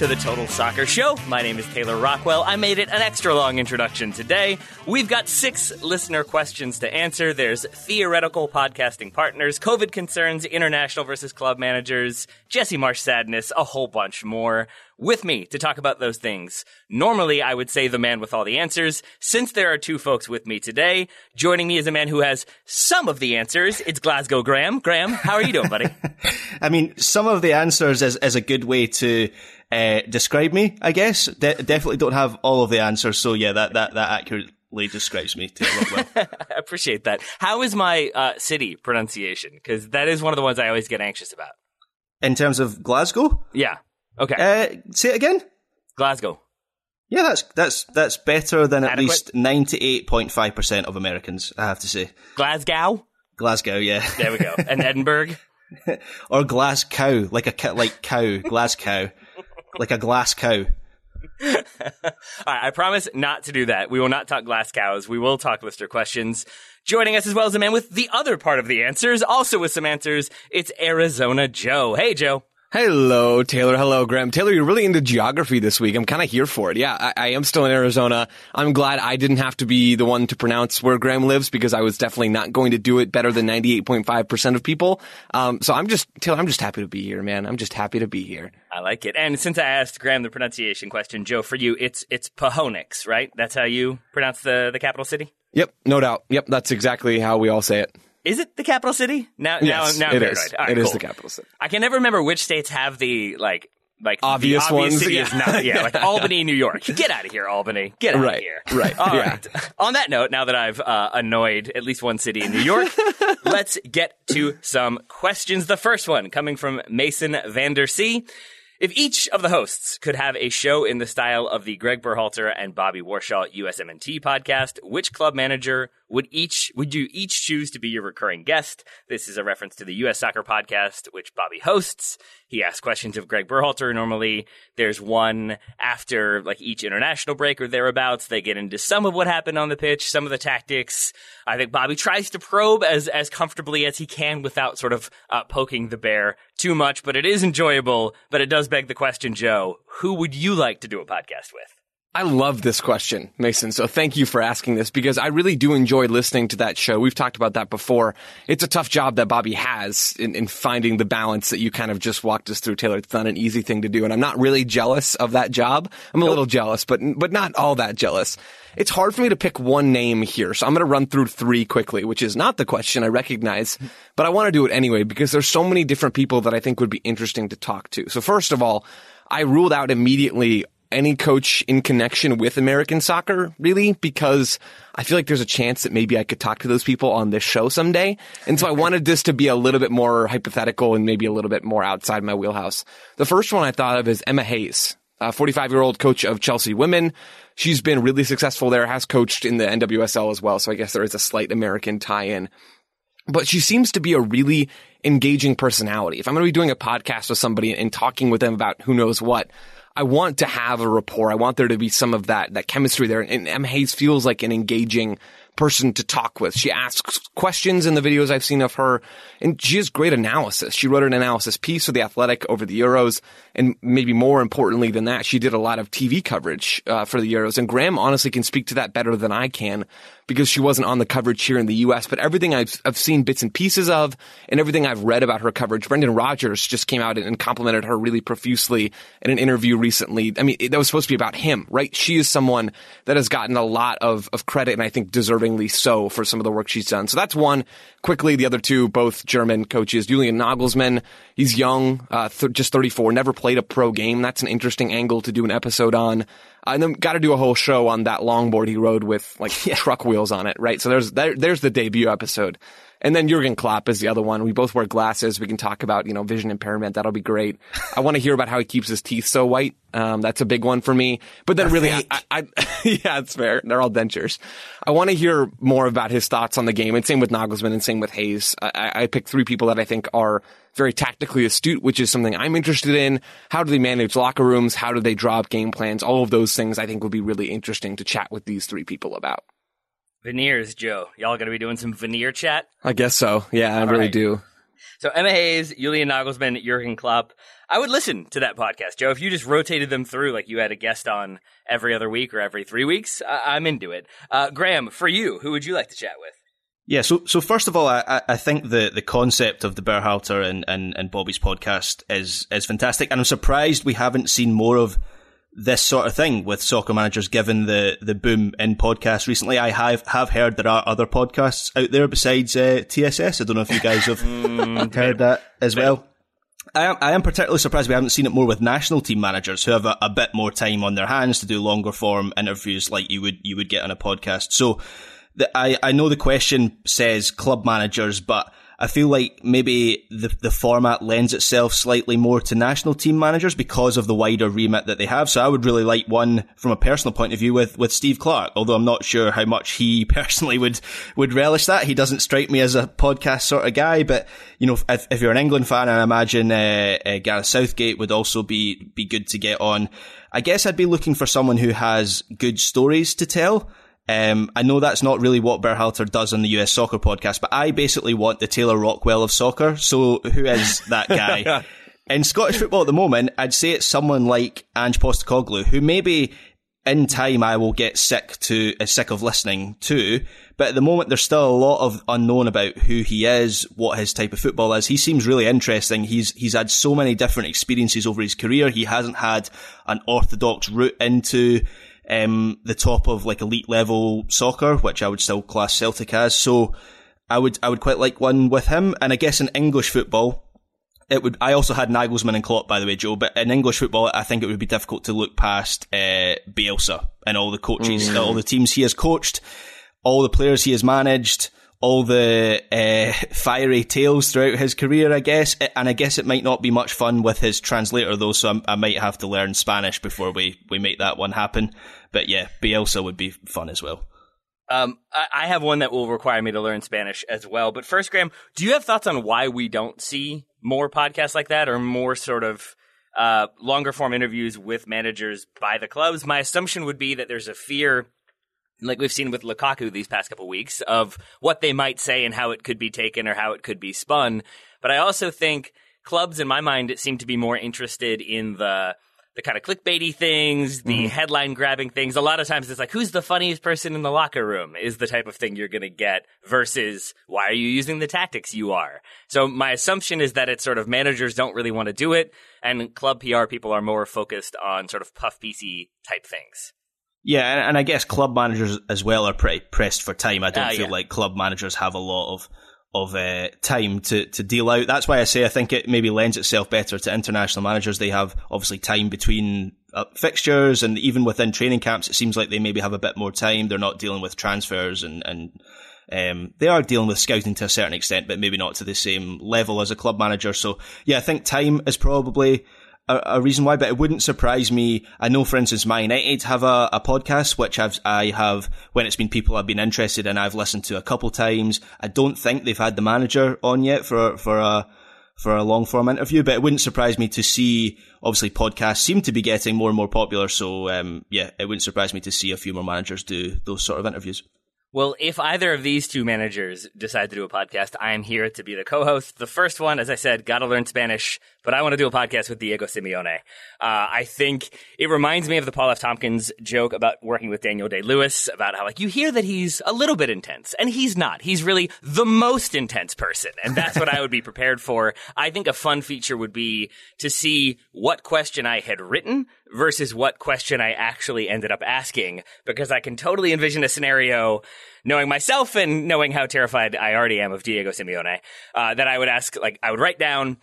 To the Total Soccer Show. My name is Taylor Rockwell. I made it an extra long introduction today. We've got six listener questions to answer. There's theoretical podcasting partners, COVID concerns, international versus club managers, Jesse Marsch sadness, a whole bunch more. With me to talk about those things. Normally, I would say the man with all the answers. Since there are two folks with me today, joining me is a man who has some of the answers. It's Glasgow Graham. Graham, how are you doing, buddy? I mean, some of the answers is, is a good way to uh, describe me, I guess. De- definitely don't have all of the answers, so yeah, that, that, that accurately describes me well. I appreciate that. How is my uh, city pronunciation? Because that is one of the ones I always get anxious about. In terms of Glasgow, Yeah. Okay. uh, say it again. Glasgow. Yeah, that's that's that's better than at least ninety eight point five percent of Americans. I have to say, Glasgow. Glasgow, yeah, There we go. And Edinburgh. or Glasgow, like a like cow, glass cow, like a glass cow. All right, I promise not to do that. We will not talk glass cows. We will talk lister questions. Joining us as well as a man with the other part of the answers, also with some answers, it's Arizona Joe. Hey, Joe. Hello, Taylor. Hello, Graham. Taylor, you're really into geography this week. I'm kind of here for it. Yeah, I, I am still in Arizona. I'm glad I didn't have to be the one to pronounce where Graham lives because I was definitely not going to do it better than 98.5% of people. Um, so I'm just, Taylor, I'm just happy to be here, man. I'm just happy to be here. I like it. And since I asked Graham the pronunciation question, Joe, for you, it's it's Pahonix, right? That's how you pronounce the, the capital city? Yep, no doubt. Yep, that's exactly how we all say it. Is it the capital city? Now, Yes, now, now it is. right, It is cool. the capital city. I can never remember which states have the like like Obvious the obvious ones, City yeah. is not yeah, like Albany, New York. Get out of here, Albany. Get out of here. right, All yeah. right. On that note, now that I've uh, annoyed at least one city in New York, let's get to some questions. The first one coming from Mason Vandersea. If each of the hosts could have a show in the style of the Greg Berhalter and Bobby Warshaw USMNT podcast, which club manager would each would you each choose to be your recurring guest? This is a reference to the US Soccer podcast, which Bobby hosts. He asks questions of Greg Berhalter. Normally, there's one after like each international break or thereabouts. They get into some of what happened on the pitch, some of the tactics. I think Bobby tries to probe as as comfortably as he can without sort of uh, poking the bear too much. But it is enjoyable. But it does beg the question, Joe: Who would you like to do a podcast with? I love this question, Mason. So thank you for asking this because I really do enjoy listening to that show. We've talked about that before. It's a tough job that Bobby has in, in finding the balance that you kind of just walked us through, Taylor. It's not an easy thing to do. And I'm not really jealous of that job. I'm a little jealous, but, but not all that jealous. It's hard for me to pick one name here. So I'm going to run through three quickly, which is not the question I recognize, but I want to do it anyway because there's so many different people that I think would be interesting to talk to. So first of all, I ruled out immediately any coach in connection with American soccer, really, because I feel like there's a chance that maybe I could talk to those people on this show someday. And so I wanted this to be a little bit more hypothetical and maybe a little bit more outside my wheelhouse. The first one I thought of is Emma Hayes, a 45 year old coach of Chelsea women. She's been really successful there, has coached in the NWSL as well. So I guess there is a slight American tie in but she seems to be a really engaging personality. If I'm going to be doing a podcast with somebody and talking with them about who knows what, I want to have a rapport. I want there to be some of that, that chemistry there. And Emma Hayes feels like an engaging person to talk with. She asks questions in the videos I've seen of her and she has great analysis. She wrote an analysis piece for the Athletic over the Euros. And maybe more importantly than that, she did a lot of TV coverage uh, for the Euros. And Graham honestly can speak to that better than I can because she wasn't on the coverage here in the U.S. But everything I've, I've seen bits and pieces of and everything I've read about her coverage, Brendan Rodgers just came out and complimented her really profusely in an interview recently. I mean, that was supposed to be about him, right? She is someone that has gotten a lot of, of credit and I think deservingly so for some of the work she's done. So that's one. Quickly, the other two, both German coaches. Julian Nagelsmann, he's young, uh, th- just 34, never played a pro game. That's an interesting angle to do an episode on. Uh, and then got to do a whole show on that longboard he rode with like truck wheels on it, right? So there's there, there's the debut episode. And then Jurgen Klopp is the other one. We both wear glasses. We can talk about, you know, vision impairment. That'll be great. I want to hear about how he keeps his teeth so white. Um, that's a big one for me. But then really, I, I, yeah, it's fair. They're all dentures. I want to hear more about his thoughts on the game. And same with Nagelsmann and same with Hayes. I, I picked three people that I think are very tactically astute, which is something I'm interested in. How do they manage locker rooms? How do they draw up game plans? All of those things I think would be really interesting to chat with these three people about. Veneers, Joe. Y'all going to be doing some veneer chat? I guess so. Yeah, I really right. do. So Emma Hayes, Julian Nagelsmann, Jurgen Klopp. I would listen to that podcast, Joe. If you just rotated them through, like you had a guest on every other week or every three weeks, I- I'm into it. Uh, Graham, for you, who would you like to chat with? Yeah, so so first of all, I, I think the, the concept of the Berhalter and, and, and Bobby's podcast is is fantastic, and I'm surprised we haven't seen more of this sort of thing with soccer managers, given the, the boom in podcasts recently. I have have heard there are other podcasts out there besides uh, TSS. I don't know if you guys have heard that as well. I am, I am particularly surprised we haven't seen it more with national team managers who have a, a bit more time on their hands to do longer form interviews like you would you would get on a podcast. So the, I, I know the question says club managers, but I feel like maybe the, the format lends itself slightly more to national team managers because of the wider remit that they have. So I would really like one from a personal point of view with, with Steve Clarke, although I'm not sure how much he personally would, would relish that. He doesn't strike me as a podcast sort of guy, but you know, if, if you're an England fan, I imagine, uh, uh, Gareth Southgate would also be, be good to get on. I guess I'd be looking for someone who has good stories to tell. Um, I know that's not really what Berhalter does on the US Soccer podcast, but I basically want the Taylor Rockwell of soccer. So who is that guy? in Scottish football at the moment, I'd say it's someone like Ange Postecoglou, who maybe in time I will get sick to uh, sick of listening to. But at the moment, there's still a lot of unknown about who he is, what his type of football is. He seems really interesting. He's he's had so many different experiences over his career. He hasn't had an orthodox route into um, the top of like elite level soccer, which I would still class Celtic as. So I would I would quite like one with him. And I guess in English football, it would. I also had Nagelsmann and Klopp, by the way, Joe. But in English football, I think it would be difficult to look past uh, Bielsa and all the coaches, all the teams he has coached, all the players he has managed. All the uh, fiery tales throughout his career, I guess, and I guess it might not be much fun with his translator though. So I'm, I might have to learn Spanish before we we make that one happen. But yeah, Bielsa would be fun as well. Um, I, have one that will require me to learn Spanish as well. But first, Graham, do you have thoughts on why we don't see more podcasts like that or more sort of uh, longer form interviews with managers by the clubs? My assumption would be that there's a fear, like we've seen with Lukaku these past couple weeks, of what they might say and how it could be taken or how it could be spun. But I also think clubs, in my mind, seem to be more interested in the the kind of clickbaity things, the headline grabbing things. A lot of times it's like, who's the funniest person in the locker room is the type of thing you're going to get versus why are you using the tactics you are? So my assumption is that it's sort of managers don't really want to do it and club PR people are more focused on sort of puff PC type things. Yeah, and, I guess club managers as well are pretty pressed for time. I don't Ah, feel yeah. like club managers have a lot of of uh, time to, to deal out. That's why I say I think it maybe lends itself better to international managers. They have obviously time between uh, fixtures, and even within training camps, it seems like they maybe have a bit more time. They're not dealing with transfers and and um, they are dealing with scouting to a certain extent, but maybe not to the same level as a club manager. So yeah, I think time is probably a, a reason why, but it wouldn't surprise me. I know, for instance, My United have a, a podcast, which I've, I have, when it's been people I've been interested in, I've listened to a couple times. I don't think they've had the manager on yet for, for a, for a long form interview, but it wouldn't surprise me to see, obviously podcasts seem to be getting more and more popular. So, um, yeah, it wouldn't surprise me to see a few more managers do those sort of interviews. Well, if either of these two managers decide to do a podcast, I am here to be the co-host. The first one, as I said, got to learn Spanish, but I want to do a podcast with Diego Simeone. Uh, I think it reminds me of the Paul F. Tompkins joke about working with Daniel Day Lewis about how like you hear that he's a little bit intense, and he's not. He's really the most intense person, and that's what I would be prepared for. I think a fun feature would be to see what question I had written versus what question I actually ended up asking, because I can totally envision a scenario knowing myself and knowing how terrified I already am of Diego Simeone, uh, that I would ask, like, I would write down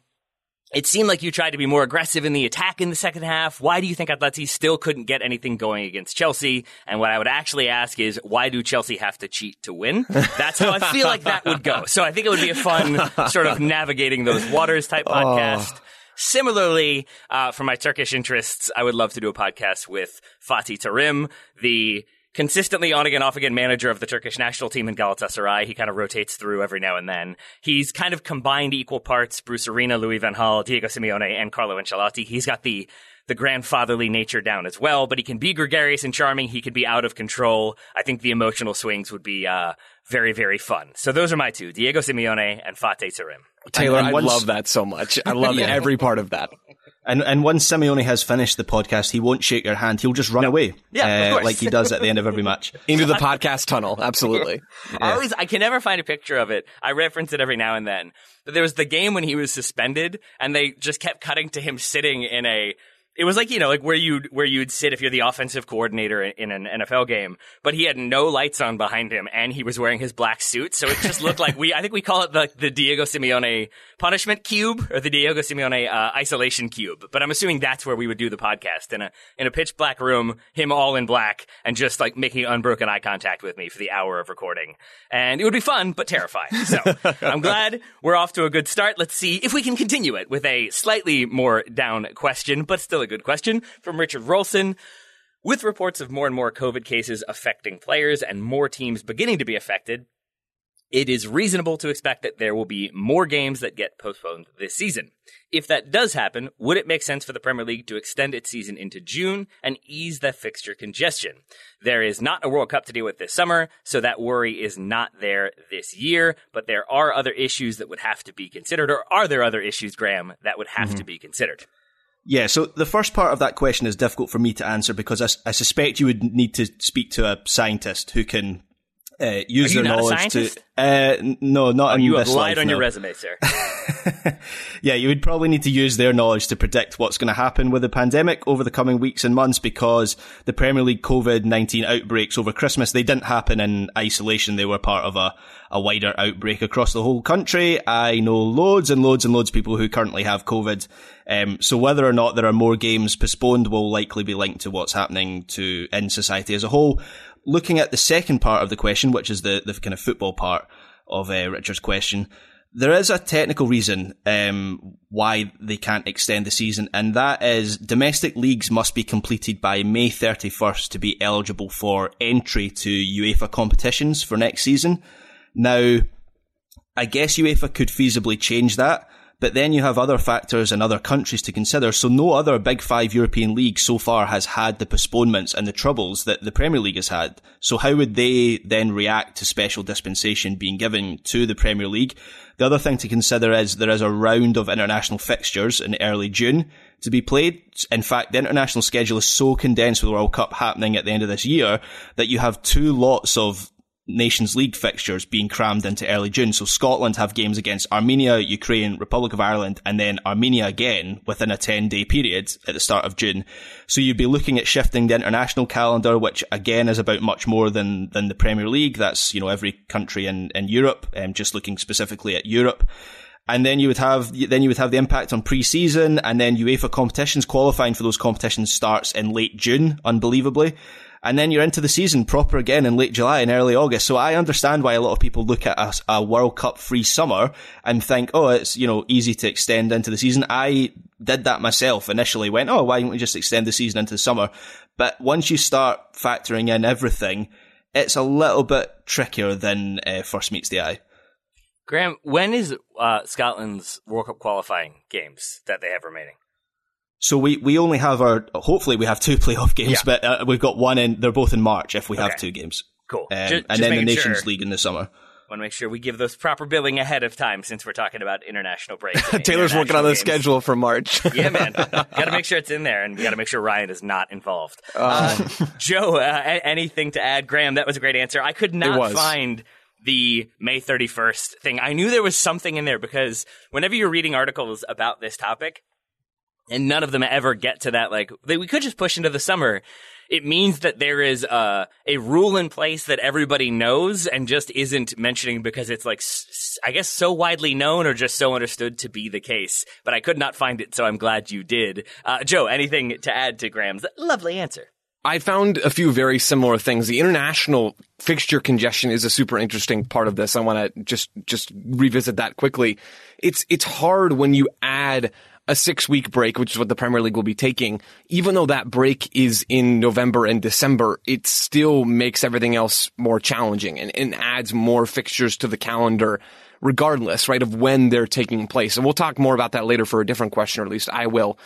it seemed like you tried to be more aggressive in the attack in the second half. Why do you think Atleti still couldn't get anything going against Chelsea? And what I would actually ask is, why do Chelsea have to cheat to win? That's how I feel like that would go. So I think it would be a fun sort of navigating those waters type podcast. Oh. Similarly, uh, for my Turkish interests, I would love to do a podcast with Fatih Terim, the consistently on again, off again manager of the Turkish national team in Galatasaray. He kind of rotates through every now and then. He's kind of combined equal parts Bruce Arena, Louis Van Gaal, Diego Simeone, and Carlo Ancelotti. He's got the the grandfatherly nature down as well, but he can be gregarious and charming. He can be out of control. I think the emotional swings would be uh, very, very fun. So those are my two, Diego Simeone and Fatih Terim. Taylor, I love that so much. I love yeah. every part of that. And and once Simeone has finished the podcast, he won't shake your hand. He'll just run no. away. Yeah, uh, like he does at the end of every match. Into the podcast tunnel. Absolutely. yeah. I always I can never find a picture of it. I reference it every now and then. But there was the game when he was suspended, and they just kept cutting to him sitting in a it was like you know like where you where you'd sit if you're the offensive coordinator in, in, an NFL game, but he had no lights on behind him and he was wearing his black suit, so it just looked like we I think we call it the the Diego Simeone punishment cube or the Diego Simeone uh, isolation cube. But I'm assuming that's where we would do the podcast in a in a pitch black room, him all in black, and just like making unbroken eye contact with me for the hour of recording, and it would be fun but terrifying. So I'm glad we're off to a good start. Let's see if we can continue it with a slightly more down question, but still a good question from Richard Rolson. With reports of more and more COVID cases affecting players and more teams beginning to be affected, it is reasonable to expect that there will be more games that get postponed this season. If that does happen, would it make sense for the Premier League to extend its season into June and ease the fixture congestion? There is not a World Cup to deal with this summer, so that worry is not there this year, but there are other issues that would have to be considered, or are there other issues, Graham, that would have mm-hmm. to be considered? Yeah, so the first part of that question is difficult for me to answer because I, I, suspect you would need to speak to a scientist who can uh, use their knowledge to. Uh, no, not oh, in you this have lied life, on no. your resume, sir. yeah, you would probably need to use their knowledge to predict what's going to happen with the pandemic over the coming weeks and months because the Premier League COVID 19 outbreaks over Christmas, they didn't happen in isolation. They were part of a, a wider outbreak across the whole country. I know loads and loads and loads of people who currently have COVID. Um, so whether or not there are more games postponed will likely be linked to what's happening to in society as a whole looking at the second part of the question, which is the, the kind of football part of uh, Richard's question, there is a technical reason um, why they can't extend the season, and that is domestic leagues must be completed by May 31st to be eligible for entry to UEFA competitions for next season. Now, I guess UEFA could feasibly change that, but then you have other factors and other countries to consider. So no other big five European league so far has had the postponements and the troubles that the Premier League has had. So how would they then react to special dispensation being given to the Premier League? The other thing to consider is there is a round of international fixtures in early June to be played. In fact, the international schedule is so condensed with the World Cup happening at the end of this year that you have two lots of Nations League fixtures being crammed into early June. So Scotland have games against Armenia, Ukraine, Republic of Ireland, and then Armenia again within a 10 day period at the start of June. So you'd be looking at shifting the international calendar, which again is about much more than, than the Premier League. That's, you know, every country in, in Europe, um, just looking specifically at Europe. And then you would have, then you would have the impact on pre-season and then UEFA competitions qualifying for those competitions starts in late June, unbelievably and then you're into the season proper again in late July and early August. So I understand why a lot of people look at a, a, World Cup free summer and think, oh, it's, you know, easy to extend into the season. I did that myself initially, went, oh, why don't we just extend the season into the summer? But once you start factoring in everything, it's a little bit trickier than uh, first meets the eye. Graham, when is uh, Scotland's World Cup qualifying games that they have remaining? So we, we only have our, hopefully we have two playoff games, yeah. but uh, we've got one in, they're both in March if we okay. have two games. Cool. Um, just, and then the Nations sure. League in the summer. Want to make sure we give those proper billing ahead of time since we're talking about international breaks. Taylor's international working on the schedule for March. yeah, man. got to make sure it's in there, and we got to make sure Ryan is not involved. Uh, Joe, uh, anything to add? Graham, that was a great answer. I could not find the May 31st thing. I knew there was something in there because whenever you're reading articles about this topic, and none of them ever get to that. Like they, we could just push into the summer. it means that there is a, a rule in place that everybody knows and just isn't mentioning because it's like, I guess, so widely known or just so understood to be the case. But I could not find it, so I'm glad you did. Uh, Joe, anything to add to Graham's lovely answer? I found a few very similar things. The international fixture congestion is a super interesting part of this. I want to just just revisit that quickly. It's it's hard when you add a six week break, which is what the Premier League will be taking, even though that break is in November and December, it still makes everything else more challenging and, and adds more fixtures to the calendar regardless, right, of when they're taking place. And we'll talk more about that later for a different question, or at least I will.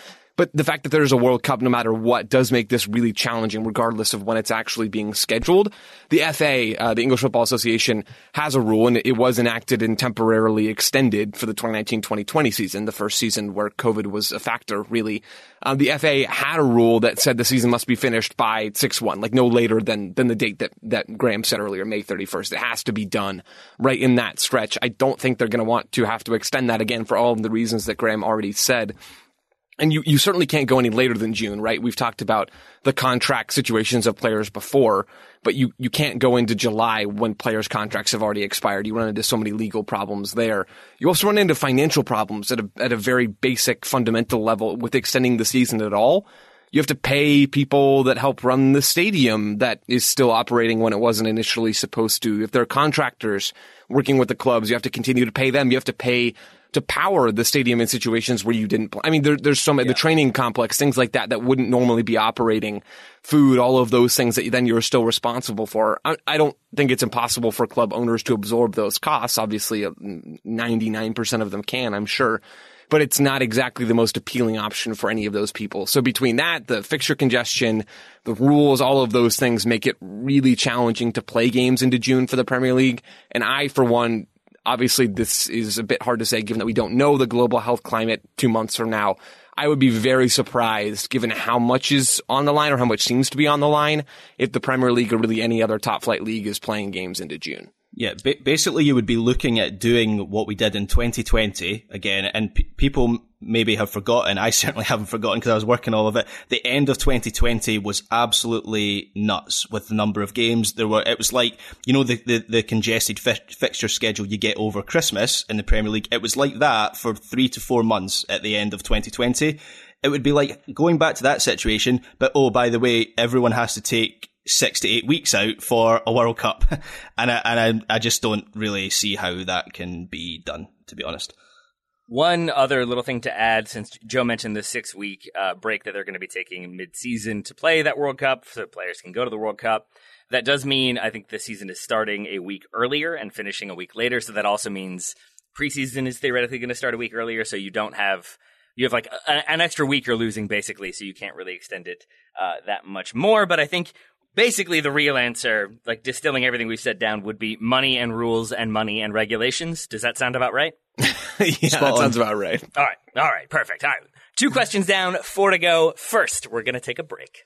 But the fact that there's a World Cup no matter what does make this really challenging regardless of when it's actually being scheduled. The FA, uh, the English Football Association, has a rule and it was enacted and temporarily extended for the 2019-2020 season, the first season where COVID was a factor, really. Um, the FA had a rule that said the season must be finished by 6-1, like no later than, than the date that, that Graham said earlier, May 31st. It has to be done right in that stretch. I don't think they're going to want to have to extend that again for all of the reasons that Graham already said and you, you certainly can't go any later than June, right? We've talked about the contract situations of players before, but you, you can't go into July when players' contracts have already expired. You run into so many legal problems there. You also run into financial problems at a, at a very basic fundamental level with extending the season at all. You have to pay people that help run the stadium that is still operating when it wasn't initially supposed to. If there are contractors working with the clubs, you have to continue to pay them. You have to pay to power the stadium in situations where you didn't play. I mean, there, there's so many, yeah. the training complex, things like that, that wouldn't normally be operating, food, all of those things that then you're still responsible for. I, I don't think it's impossible for club owners to absorb those costs. Obviously, 99% uh, of them can, I'm sure but it's not exactly the most appealing option for any of those people. So between that, the fixture congestion, the rules, all of those things make it really challenging to play games into June for the Premier League. And I, for one, Obviously, this is a bit hard to say given that we don't know the global health climate two months from now. I would be very surprised, given how much is on the line or how much seems to be on the line, if the Premier League or really any other top flight league is playing games into June. Yeah, basically, you would be looking at doing what we did in 2020 again, and p- people maybe have forgotten. I certainly haven't forgotten because I was working all of it. The end of 2020 was absolutely nuts with the number of games there were. It was like you know the the, the congested fi- fixture schedule you get over Christmas in the Premier League. It was like that for three to four months at the end of 2020. It would be like going back to that situation, but oh, by the way, everyone has to take six to eight weeks out for a World Cup, and I, and I, I just don't really see how that can be done, to be honest. One other little thing to add, since Joe mentioned the six week uh, break that they're going to be taking mid season to play that World Cup, so players can go to the World Cup. That does mean I think the season is starting a week earlier and finishing a week later. So that also means preseason is theoretically going to start a week earlier. So you don't have you have like a, an extra week you're losing basically, so you can't really extend it uh, that much more. But I think basically the real answer, like distilling everything we've said down, would be money and rules and money and regulations. Does that sound about right? yeah, that sounds about right. All right. All right. Perfect. All right. Two questions down, four to go. First, we're going to take a break.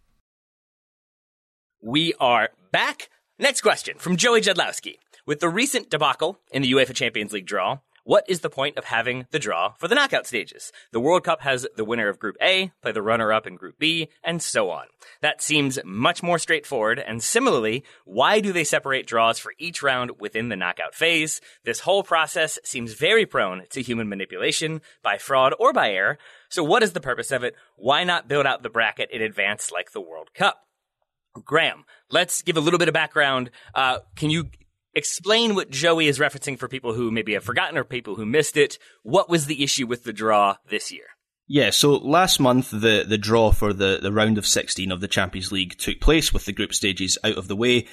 We are back. Next question from Joey Jedlowski. With the recent debacle in the UEFA Champions League draw, what is the point of having the draw for the knockout stages? The World Cup has the winner of Group A play the runner up in Group B, and so on. That seems much more straightforward, and similarly, why do they separate draws for each round within the knockout phase? This whole process seems very prone to human manipulation by fraud or by error. So what is the purpose of it? Why not build out the bracket in advance like the World Cup? Graham, let's give a little bit of background. Uh, can you explain what Joey is referencing for people who maybe have forgotten or people who missed it? What was the issue with the draw this year? Yeah, so last month the, the draw for the, the round of 16 of the Champions League took place with the group stages out of the way.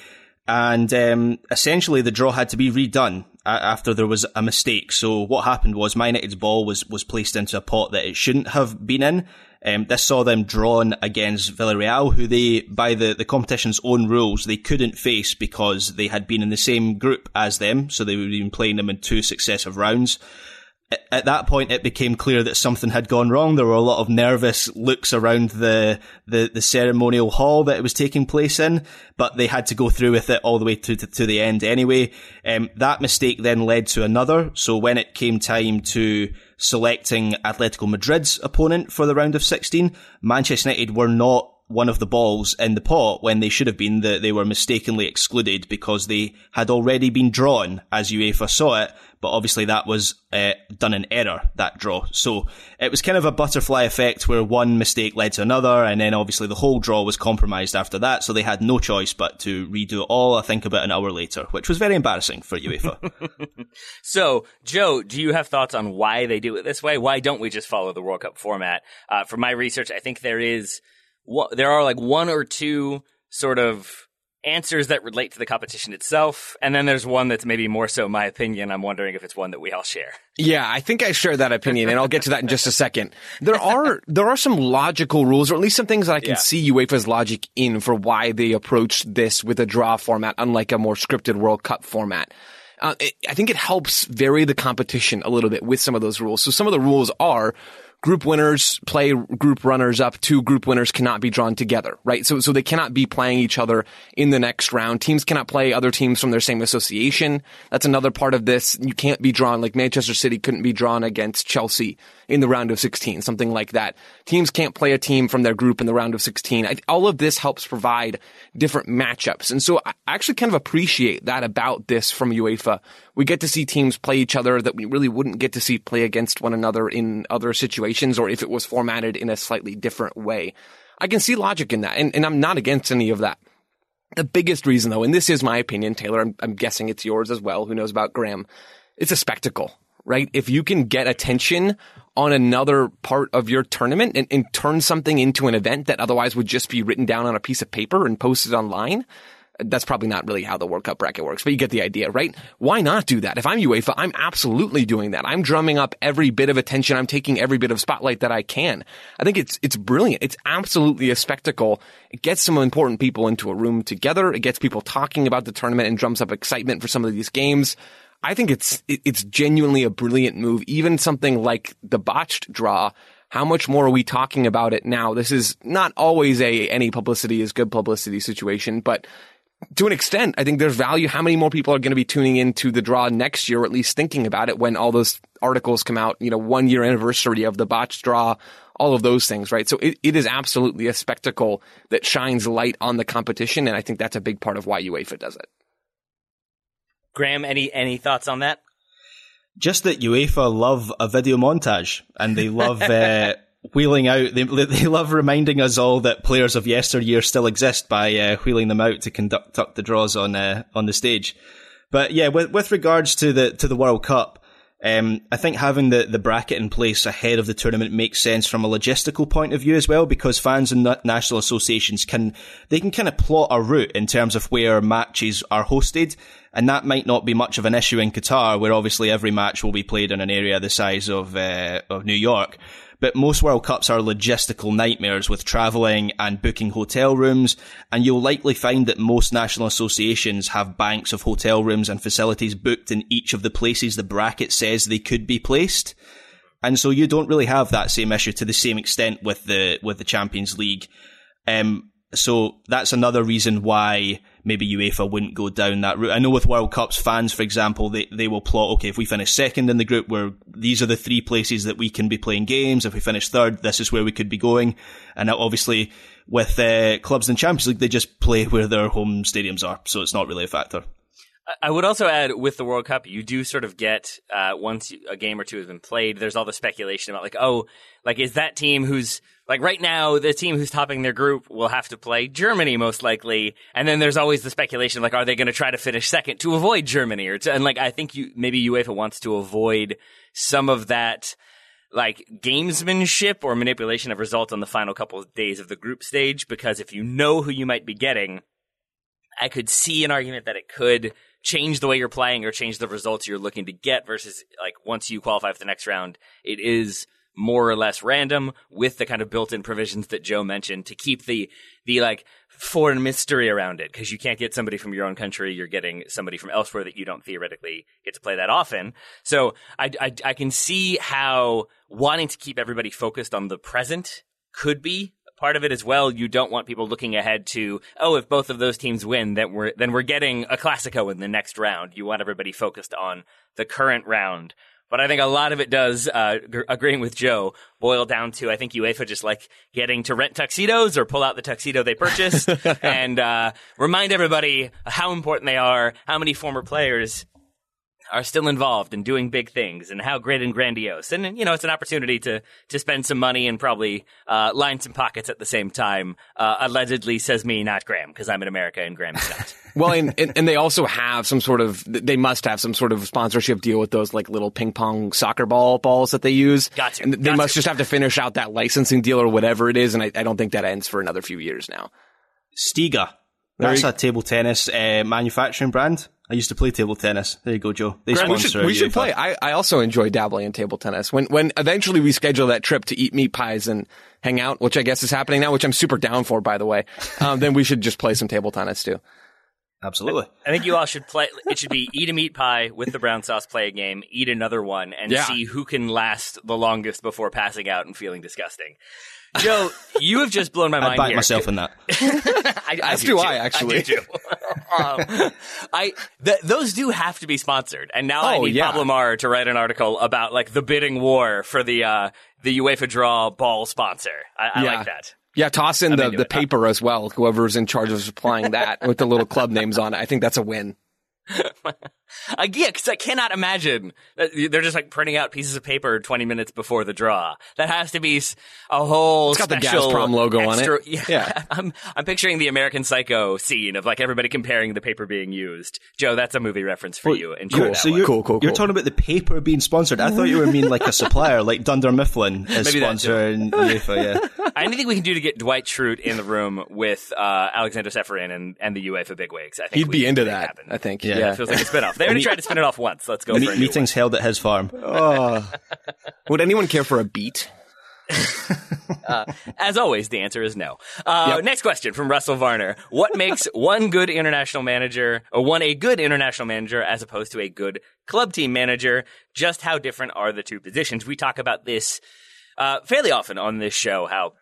And um, essentially, the draw had to be redone after there was a mistake. So what happened was, Man United's ball was was placed into a pot that it shouldn't have been in. Um, this saw them drawn against Villarreal, who they, by the, the competition's own rules, they couldn't face because they had been in the same group as them. So they would have been playing them in two successive rounds at that point, it became clear that something had gone wrong. There were a lot of nervous looks around the, the, the ceremonial hall that it was taking place in, but they had to go through with it all the way to, to, to the end anyway. Um, that mistake then led to another. So when it came time to selecting Atletico Madrid's opponent for the round of 16, Manchester United were not one of the balls in the pot when they should have been that they were mistakenly excluded because they had already been drawn as UEFA saw it but obviously that was uh, done in error, that draw. So it was kind of a butterfly effect where one mistake led to another, and then obviously the whole draw was compromised after that, so they had no choice but to redo it all, I think about an hour later, which was very embarrassing for UEFA. so, Joe, do you have thoughts on why they do it this way? Why don't we just follow the World Cup format? Uh, from my research, I think there is, there are like one or two sort of answers that relate to the competition itself. And then there's one that's maybe more so my opinion. I'm wondering if it's one that we all share. Yeah, I think I share that opinion and I'll get to that in just a second. There are, there are some logical rules or at least some things that I can yeah. see UEFA's logic in for why they approached this with a draw format, unlike a more scripted World Cup format. Uh, it, I think it helps vary the competition a little bit with some of those rules. So some of the rules are group winners play group runners up. Two group winners cannot be drawn together, right? So, so they cannot be playing each other in the next round. Teams cannot play other teams from their same association. That's another part of this. You can't be drawn like Manchester City couldn't be drawn against Chelsea in the round of 16, something like that. Teams can't play a team from their group in the round of 16. I, all of this helps provide different matchups. And so I actually kind of appreciate that about this from UEFA. We get to see teams play each other that we really wouldn't get to see play against one another in other situations or if it was formatted in a slightly different way. I can see logic in that and, and I'm not against any of that. The biggest reason though, and this is my opinion, Taylor, I'm, I'm guessing it's yours as well. Who knows about Graham? It's a spectacle right? If you can get attention on another part of your tournament and, and, turn something into an event that otherwise would just be written down on a piece of paper and posted online, that's probably not really how the World Cup bracket works, but you get the idea, right? Why not do that? If I'm UEFA, I'm absolutely doing that. I'm drumming up every bit of attention. I'm taking every bit of spotlight that I can. I think it's, it's brilliant. It's absolutely a spectacle. It gets some important people into a room together. It gets people talking about the tournament and drums up excitement for some of these games. I think it's it's genuinely a brilliant move. Even something like the botched draw. How much more are we talking about it now? This is not always a any publicity is good publicity situation, but to an extent, I think there's value. How many more people are going to be tuning into the draw next year, or at least thinking about it when all those articles come out? You know, one year anniversary of the botched draw, all of those things, right? So it, it is absolutely a spectacle that shines light on the competition, and I think that's a big part of why UEFA does it. Graham, any any thoughts on that? just that UEFA love a video montage and they love uh, wheeling out. They they love reminding us all that players of yesteryear still exist by uh, wheeling them out to conduct the draws on uh, on the stage. But yeah, with with regards to the to the World Cup. Um, I think having the, the bracket in place ahead of the tournament makes sense from a logistical point of view as well, because fans and national associations can, they can kind of plot a route in terms of where matches are hosted. And that might not be much of an issue in Qatar, where obviously every match will be played in an area the size of, uh, of New York. But most World Cups are logistical nightmares with travelling and booking hotel rooms, and you'll likely find that most national associations have banks of hotel rooms and facilities booked in each of the places the bracket says they could be placed. And so you don't really have that same issue to the same extent with the with the Champions League. Um, so that's another reason why maybe UEFA wouldn't go down that route. I know with World Cups, fans, for example, they, they will plot, okay, if we finish second in the group, where these are the three places that we can be playing games. If we finish third, this is where we could be going. And obviously with uh, clubs in Champions League, they just play where their home stadiums are. So it's not really a factor. I would also add with the World Cup, you do sort of get uh, once a game or two has been played. There's all the speculation about like, oh, like is that team who's like right now the team who's topping their group will have to play Germany most likely, and then there's always the speculation like, are they going to try to finish second to avoid Germany or to, and like I think you maybe UEFA wants to avoid some of that like gamesmanship or manipulation of results on the final couple of days of the group stage because if you know who you might be getting, I could see an argument that it could change the way you're playing or change the results you're looking to get versus like once you qualify for the next round, it is more or less random with the kind of built-in provisions that Joe mentioned to keep the the like foreign mystery around it. Because you can't get somebody from your own country. You're getting somebody from elsewhere that you don't theoretically get to play that often. So I, I, I can see how wanting to keep everybody focused on the present could be part of it as well. You don't want people looking ahead to, oh, if both of those teams win, then we're then we're getting a Classico in the next round. You want everybody focused on the current round. But I think a lot of it does, uh, g- agreeing with Joe, boil down to I think UEFA just like getting to rent tuxedos or pull out the tuxedo they purchased and uh, remind everybody how important they are, how many former players are still involved and doing big things and how great and grandiose. And, you know, it's an opportunity to, to spend some money and probably, uh, line some pockets at the same time. Uh, allegedly says me, not Graham, because I'm in America and Graham's not. Well, and, and, and they also have some sort of, they must have some sort of sponsorship deal with those like little ping pong soccer ball balls that they use. Got to. And they Got must to. just have to finish out that licensing deal or whatever it is. And I, I don't think that ends for another few years now. Stiga. That's a table tennis uh, manufacturing brand. I used to play table tennis. There you go, Joe. They Grant, we should, we should play. I, I also enjoy dabbling in table tennis. When when eventually we schedule that trip to eat meat pies and hang out, which I guess is happening now, which I'm super down for, by the way. Um, then we should just play some table tennis too. Absolutely. I think you all should play. It should be eat a meat pie with the brown sauce, play a game, eat another one, and Yeah. see who can last the longest before passing out and feeling disgusting. Joe, you have just blown my I'd mind back here. myself in that. I, As do do too. I, actually. do too. um, I th- those do have to be sponsored, and now I Oh, need yeah. Pablo Maurer to write an article about like the bidding war for the uh, the UEFA draw ball sponsor. I, I Yeah. like that. Yeah, toss in the, the paper as well. Whoever's in charge of supplying that with the little club names on it. I think that's a win. Uh, yeah, because I cannot imagine that they're just like printing out pieces of paper 20 minutes before the draw. That has to be a whole. It's got the special Gazprom logo on it. Yeah, Yeah. I'm I'm picturing the American Psycho scene of like everybody comparing the paper being used. Joe, that's a movie reference for you. Enjoy Cool. that So one. you're, Cool, cool, you're talking about the paper being sponsored. I thought you were mean like a supplier, like Dunder Mifflin is Maybe sponsoring UEFA. Yeah. Anything we can do to get Dwight Schrute in the room with uh, Alexander Čeferin and, and the UEFA bigwigs, I think He'd we be into that. happen. I think. Yeah. Yeah. It feels like a spin-off. They only tried to spin it off once. Let's go Me- for a meetings held at his farm. Would anyone care for a beet? uh, as always, the answer is no. Uh, Yep. Next question from Russell Varner. What makes one good international manager, or one a good international manager as opposed to a good club team manager? Just how different are the two positions? We talk about this uh, fairly often on this show, how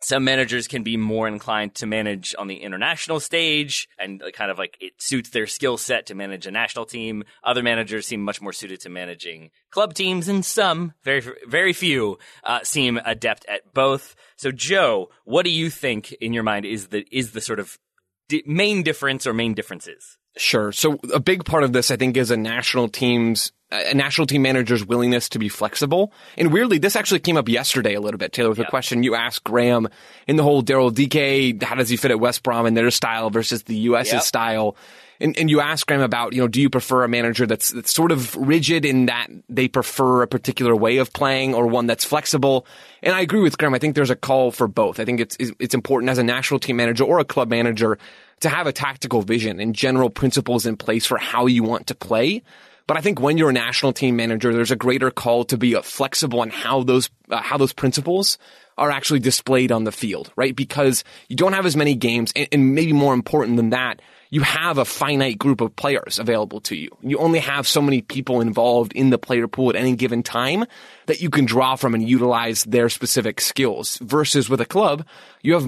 some managers can be more inclined to manage on the international stage and uh, kind of like it suits their skill set to manage a national team. Other managers seem much more suited to managing club teams and some, very, very few, uh, seem adept at both. So Joe, what do you think in your mind is the, is the sort of di- main difference or main differences? Sure. So a big part of this, I think, is a national team's a national team manager's willingness to be flexible. And weirdly, this actually came up yesterday a little bit, Taylor, with a question you asked Graham in the whole Daryl Dike, how does he fit at West Brom and their style versus the US's Yep. style? And, and you asked Graham about, you know, do you prefer a manager that's, that's sort of rigid in that they prefer a particular way of playing or one that's flexible? And I agree with Graham. I think there's a call for both. I think it's, it's important as a national team manager or a club manager to have a tactical vision and general principles in place for how you want to play. But I think when you're a national team manager, there's a greater call to be uh, flexible on how those uh, how those principles are actually displayed on the field, right? Because you don't have as many games, and, and maybe more important than that, you have a finite group of players available to you. You only have so many people involved in the player pool at any given time that you can draw from and utilize their specific skills. Versus with a club, you have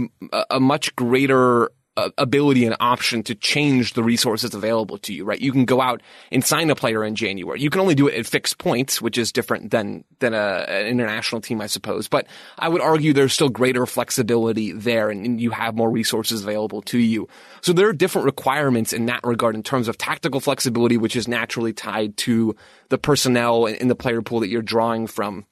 a, much greater ability and option to change the resources available to you, right? You can go out and sign a player in January. You can only do it at fixed points, which is different than, than a, an international team, I suppose. But I would argue there's still greater flexibility there and, and you have more resources available to you. So there are different requirements in that regard in terms of tactical flexibility, which is naturally tied to the personnel and the player pool that you're drawing from.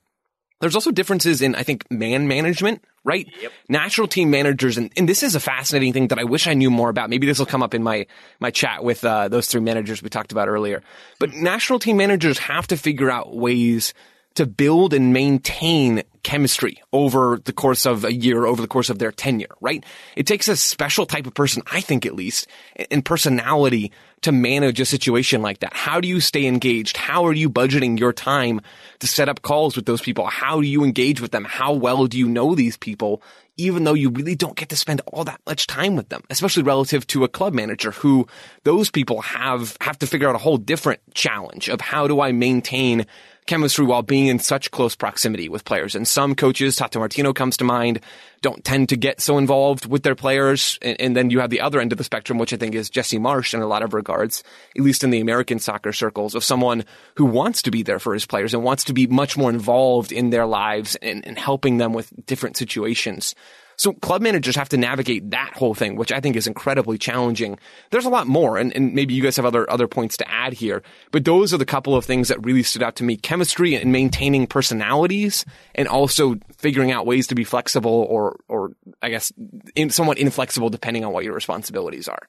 There's also differences in, I think, man management, right? Yep. National team managers, and, and this is a fascinating thing that I wish I knew more about. Maybe this will come up in my, my chat with, uh, those three managers we talked about earlier. But national team managers have to figure out ways to build and maintain chemistry over the course of a year, over the course of their tenure, right? It takes a special type of person, I think at least, and personality to manage a situation like that. How do you stay engaged? How are you budgeting your time to set up calls with those people? How do you engage with them? How well do you know these people? Even though you really don't get to spend all that much time with them, especially relative to a club manager who those people have, have to figure out a whole different challenge of how do I maintain chemistry while being in such close proximity with players. And some coaches, Tato Martino comes to mind, don't tend to get so involved with their players. And, and, then you have the other end of the spectrum, which I think is Jesse Marsch in a lot of regards, at least in the American soccer circles, of someone who wants to be there for his players and wants to be much more involved in their lives and, and helping them with different situations. So club managers have to navigate that whole thing, which I think is incredibly challenging. There's a lot more, and, and maybe you guys have other other points to add here, but those are the couple of things that really stood out to me: chemistry and maintaining personalities, and also figuring out ways to be flexible, or or I guess in, somewhat inflexible depending on what your responsibilities are.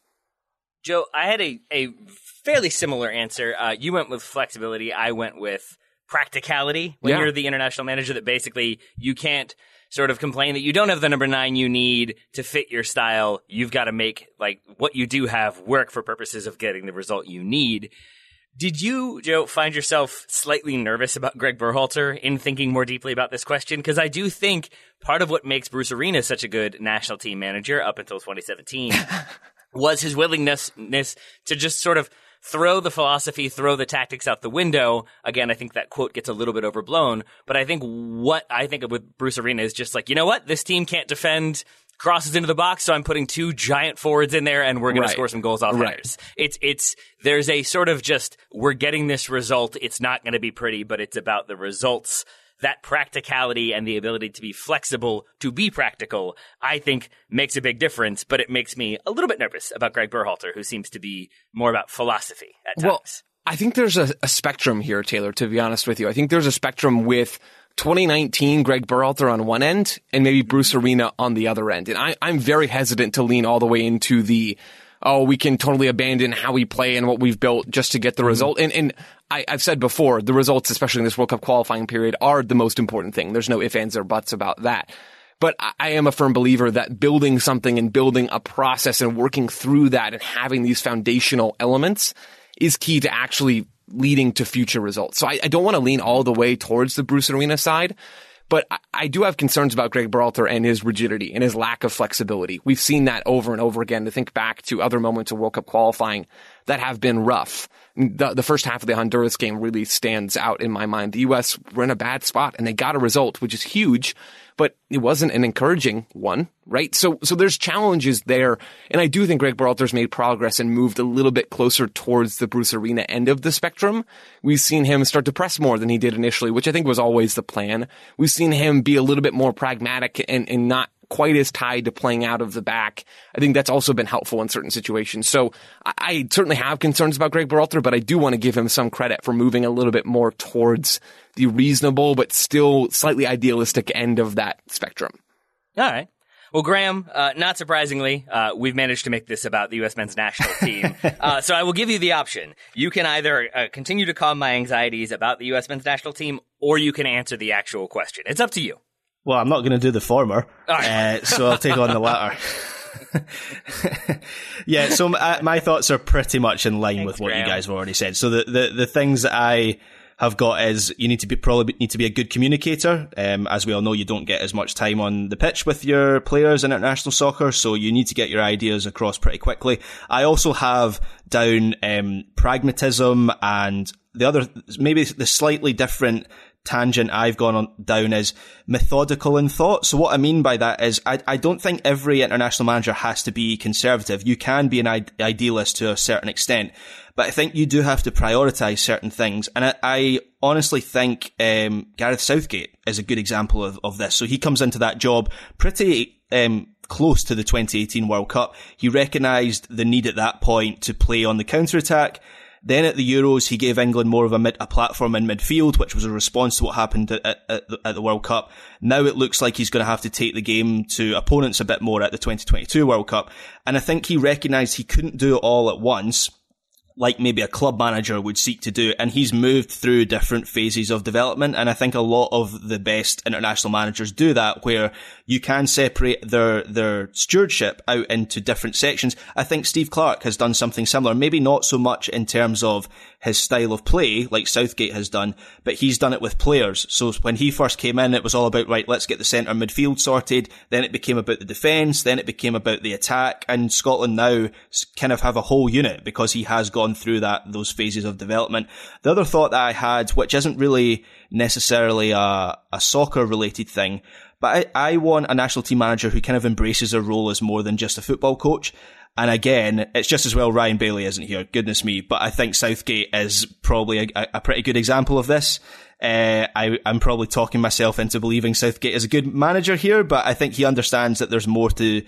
Joe, I had a, a fairly similar answer. Uh, you went with flexibility. I went with practicality. When Yeah. you're the international manager, that basically you can't sort of complain that you don't have the number nine you need to fit your style. You've got to make like what you do have work for purposes of getting the result you need. Did you, Joe, find yourself slightly nervous about Greg Berhalter in thinking more deeply about this question? Because I do think part of what makes Bruce Arena such a good national team manager up until 2017 was his willingness to just sort of throw the philosophy, throw the tactics out the window. Again, I think that quote gets a little bit overblown, but I think what I think of with Bruce Arena is just like, you know what? This team can't defend crosses into the box, so I'm putting two giant forwards in there and we're going Right. to score some goals off Right. headers. It's it's there's a sort of just we're getting this result. It's not going to be pretty, but it's about the results. That practicality and the ability to be flexible, to be practical, I think makes a big difference. But it makes me a little bit nervous about Greg Berhalter, who seems to be more about philosophy at Well. I think there's a, a spectrum here, Taylor, to be honest with you. I think there's a spectrum with 2019 Greg Berhalter on one end and maybe Bruce Arena on the other end. And I, I'm very hesitant to lean all the way into the, oh, we can totally abandon how we play and what we've built just to get the mm-hmm. result. And, and I, I've said before, the results, especially in this World Cup qualifying period, are the most important thing. There's no ifs, ands, or buts about that. But I- I am a firm believer that building something and building a process and working through that and having these foundational elements is key to actually leading to future results. So I, I don't want to lean all the way towards the Bruce Arena side, But I, do have concerns about Greg Berhalter and his rigidity and his lack of flexibility. We've seen that over and over again to think back to other moments of World Cup qualifying that have been rough. The, the first half of the Honduras game really stands out in my mind. The U.S. were in a bad spot and they got a result, which is huge, but it wasn't an encouraging one, right? So, so there's challenges there. And I do think Greg Berhalter's made progress and moved a little bit closer towards the Bruce Arena end of the spectrum. We've seen him start to press more than he did initially, which I think was always the plan. We've seen him be a little bit more pragmatic and, and not quite as tied to playing out of the back. I think that's also been helpful in certain situations. So I, I certainly have concerns about Greg Berhalter, but I do want to give him some credit for moving a little bit more towards the reasonable but still slightly idealistic end of that spectrum. All right. Well, Graham, uh, not surprisingly, uh, we've managed to make this about the U.S. men's national team. uh, so I will give you the option. You can either uh, continue to calm my anxieties about the U.S. men's national team, or you can answer the actual question. It's up to you. Well, I'm not going to do the former, uh, so I'll take on the latter. yeah, so my, my, thoughts are pretty much in line Thanks, with what Graham. you guys have already said. So the, the, the things that I have got is you need to be probably need to be a good communicator. Um, as we all know, you don't get as much time on the pitch with your players in international soccer, so you need to get your ideas across pretty quickly. I also have down um, pragmatism and the other maybe the slightly different tangent I've gone on down is methodical in thought. So what I mean by that is I, I don't think every international manager has to be conservative. You can be an idealist to a certain extent, but I think you do have to prioritize certain things. And I, I honestly think um, Gareth Southgate is a good example of, of this. So he comes into that job pretty um, close to the 2018 World Cup. He recognised the need at that point to play on the counter attack. Then at the Euros, he gave England more of a, mid, a platform in midfield, which was a response to what happened at, at, at, the World Cup. Now it looks like he's going to have to take the game to opponents a bit more at the 2022 World Cup. And I think he recognised he couldn't do it all at once like maybe a club manager would seek to do. And he's moved through different phases of development. And I think a lot of the best international managers do that where you can separate their, their stewardship out into different sections. I think Steve Clarke has done something similar, maybe not so much in terms of his style of play like Southgate has done, but he's done it with players. So when he first came in, it was all about, right, let's get the centre midfield sorted. Then it became about the defence. Then it became about the attack. And Scotland now kind of have a whole unit because he has gone through that, those phases of development. The other thought that I had, which isn't really necessarily a, a soccer related thing, but I, I want a national team manager who kind of embraces their role as more than just a football coach. And again, it's just as well Ryan Bailey isn't here. Goodness me. But I think Southgate is probably a, a pretty good example of this. Uh, I, I'm probably talking myself into believing Southgate is a good manager here, but I think he understands that there's more to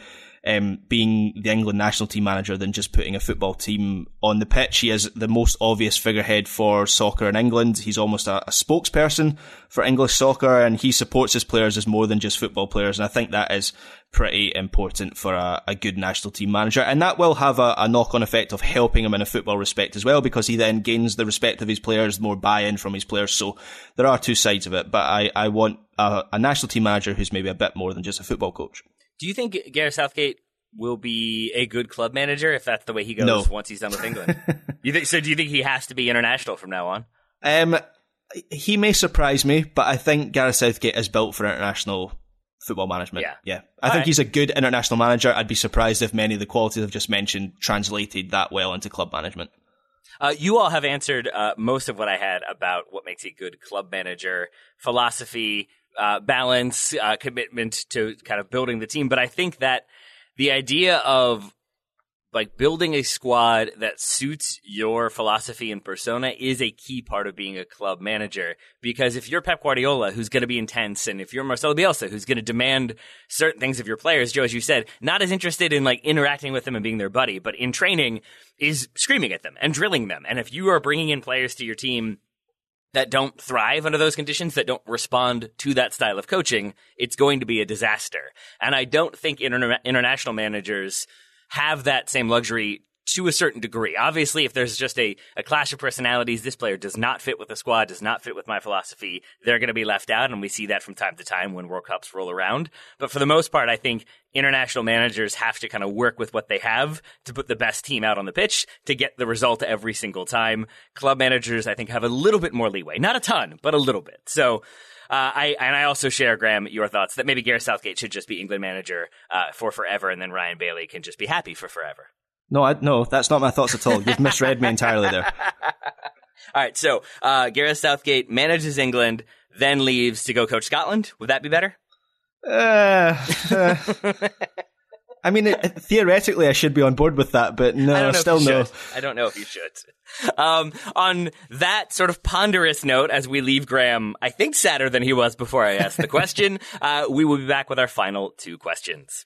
um, being the England national team manager than just putting a football team on the pitch. He is the most obvious figurehead for soccer in England. He's almost a, a spokesperson for English soccer and he supports his players as more than just football players. And I think that is pretty important for a, a good national team manager. And that will have a, a knock on effect of helping him in a football respect as well, because he then gains the respect of his players, more buy in from his players. So there are two sides of it, but I, I want a, a national team manager who's maybe a bit more than just a football coach. Do you think Gareth Southgate will be a good club manager if that's the way he goes No. once he's done with England? you think so? Do you think he has to be international from now on? Um, he may surprise me, but I think Gareth Southgate is built for international football management. Yeah. yeah. I All think right. he's a good international manager. I'd be surprised if many of the qualities I've just mentioned translated that well into club management. Uh, you all have answered uh, most of what I had about what makes a good club manager, philosophy, uh, balance, uh, commitment to kind of building the team. But I think that the idea of like building a squad that suits your philosophy and persona is a key part of being a club manager. Because if you're Pep Guardiola, who's going to be intense, and if you're Marcelo Bielsa, who's going to demand certain things of your players, Joe, as you said, not as interested in like interacting with them and being their buddy, but in training is screaming at them and drilling them. And if you are bringing in players to your team that don't thrive under those conditions, that don't respond to that style of coaching, it's going to be a disaster. And I don't think interna- international managers have that same luxury to a certain degree. Obviously, if there's just a, a clash of personalities, this player does not fit with the squad, does not fit with my philosophy, they're going to be left out. And we see that from time to time when World Cups roll around. But for the most part, I think international managers have to kind of work with what they have to put the best team out on the pitch to get the result every single time. Club managers, I think, have a little bit more leeway. Not a ton, but a little bit. So, Uh, I and I also share Graham your thoughts that maybe Gareth Southgate should just be England manager uh, for forever, and then Ryan Bailey can just be happy for forever. No, I, no, that's not my thoughts at all. You've misread me entirely there. All right, so uh, Gareth Southgate manages England, then leaves to go coach Scotland. Would that be better? Uh, uh, I mean, it, theoretically, I should be on board with that, but no, I don't know still no. should. I don't know if you should. Um, on that sort of ponderous note, as we leave Graham, I think sadder than he was before I asked the question, uh, we will be back with our final two questions.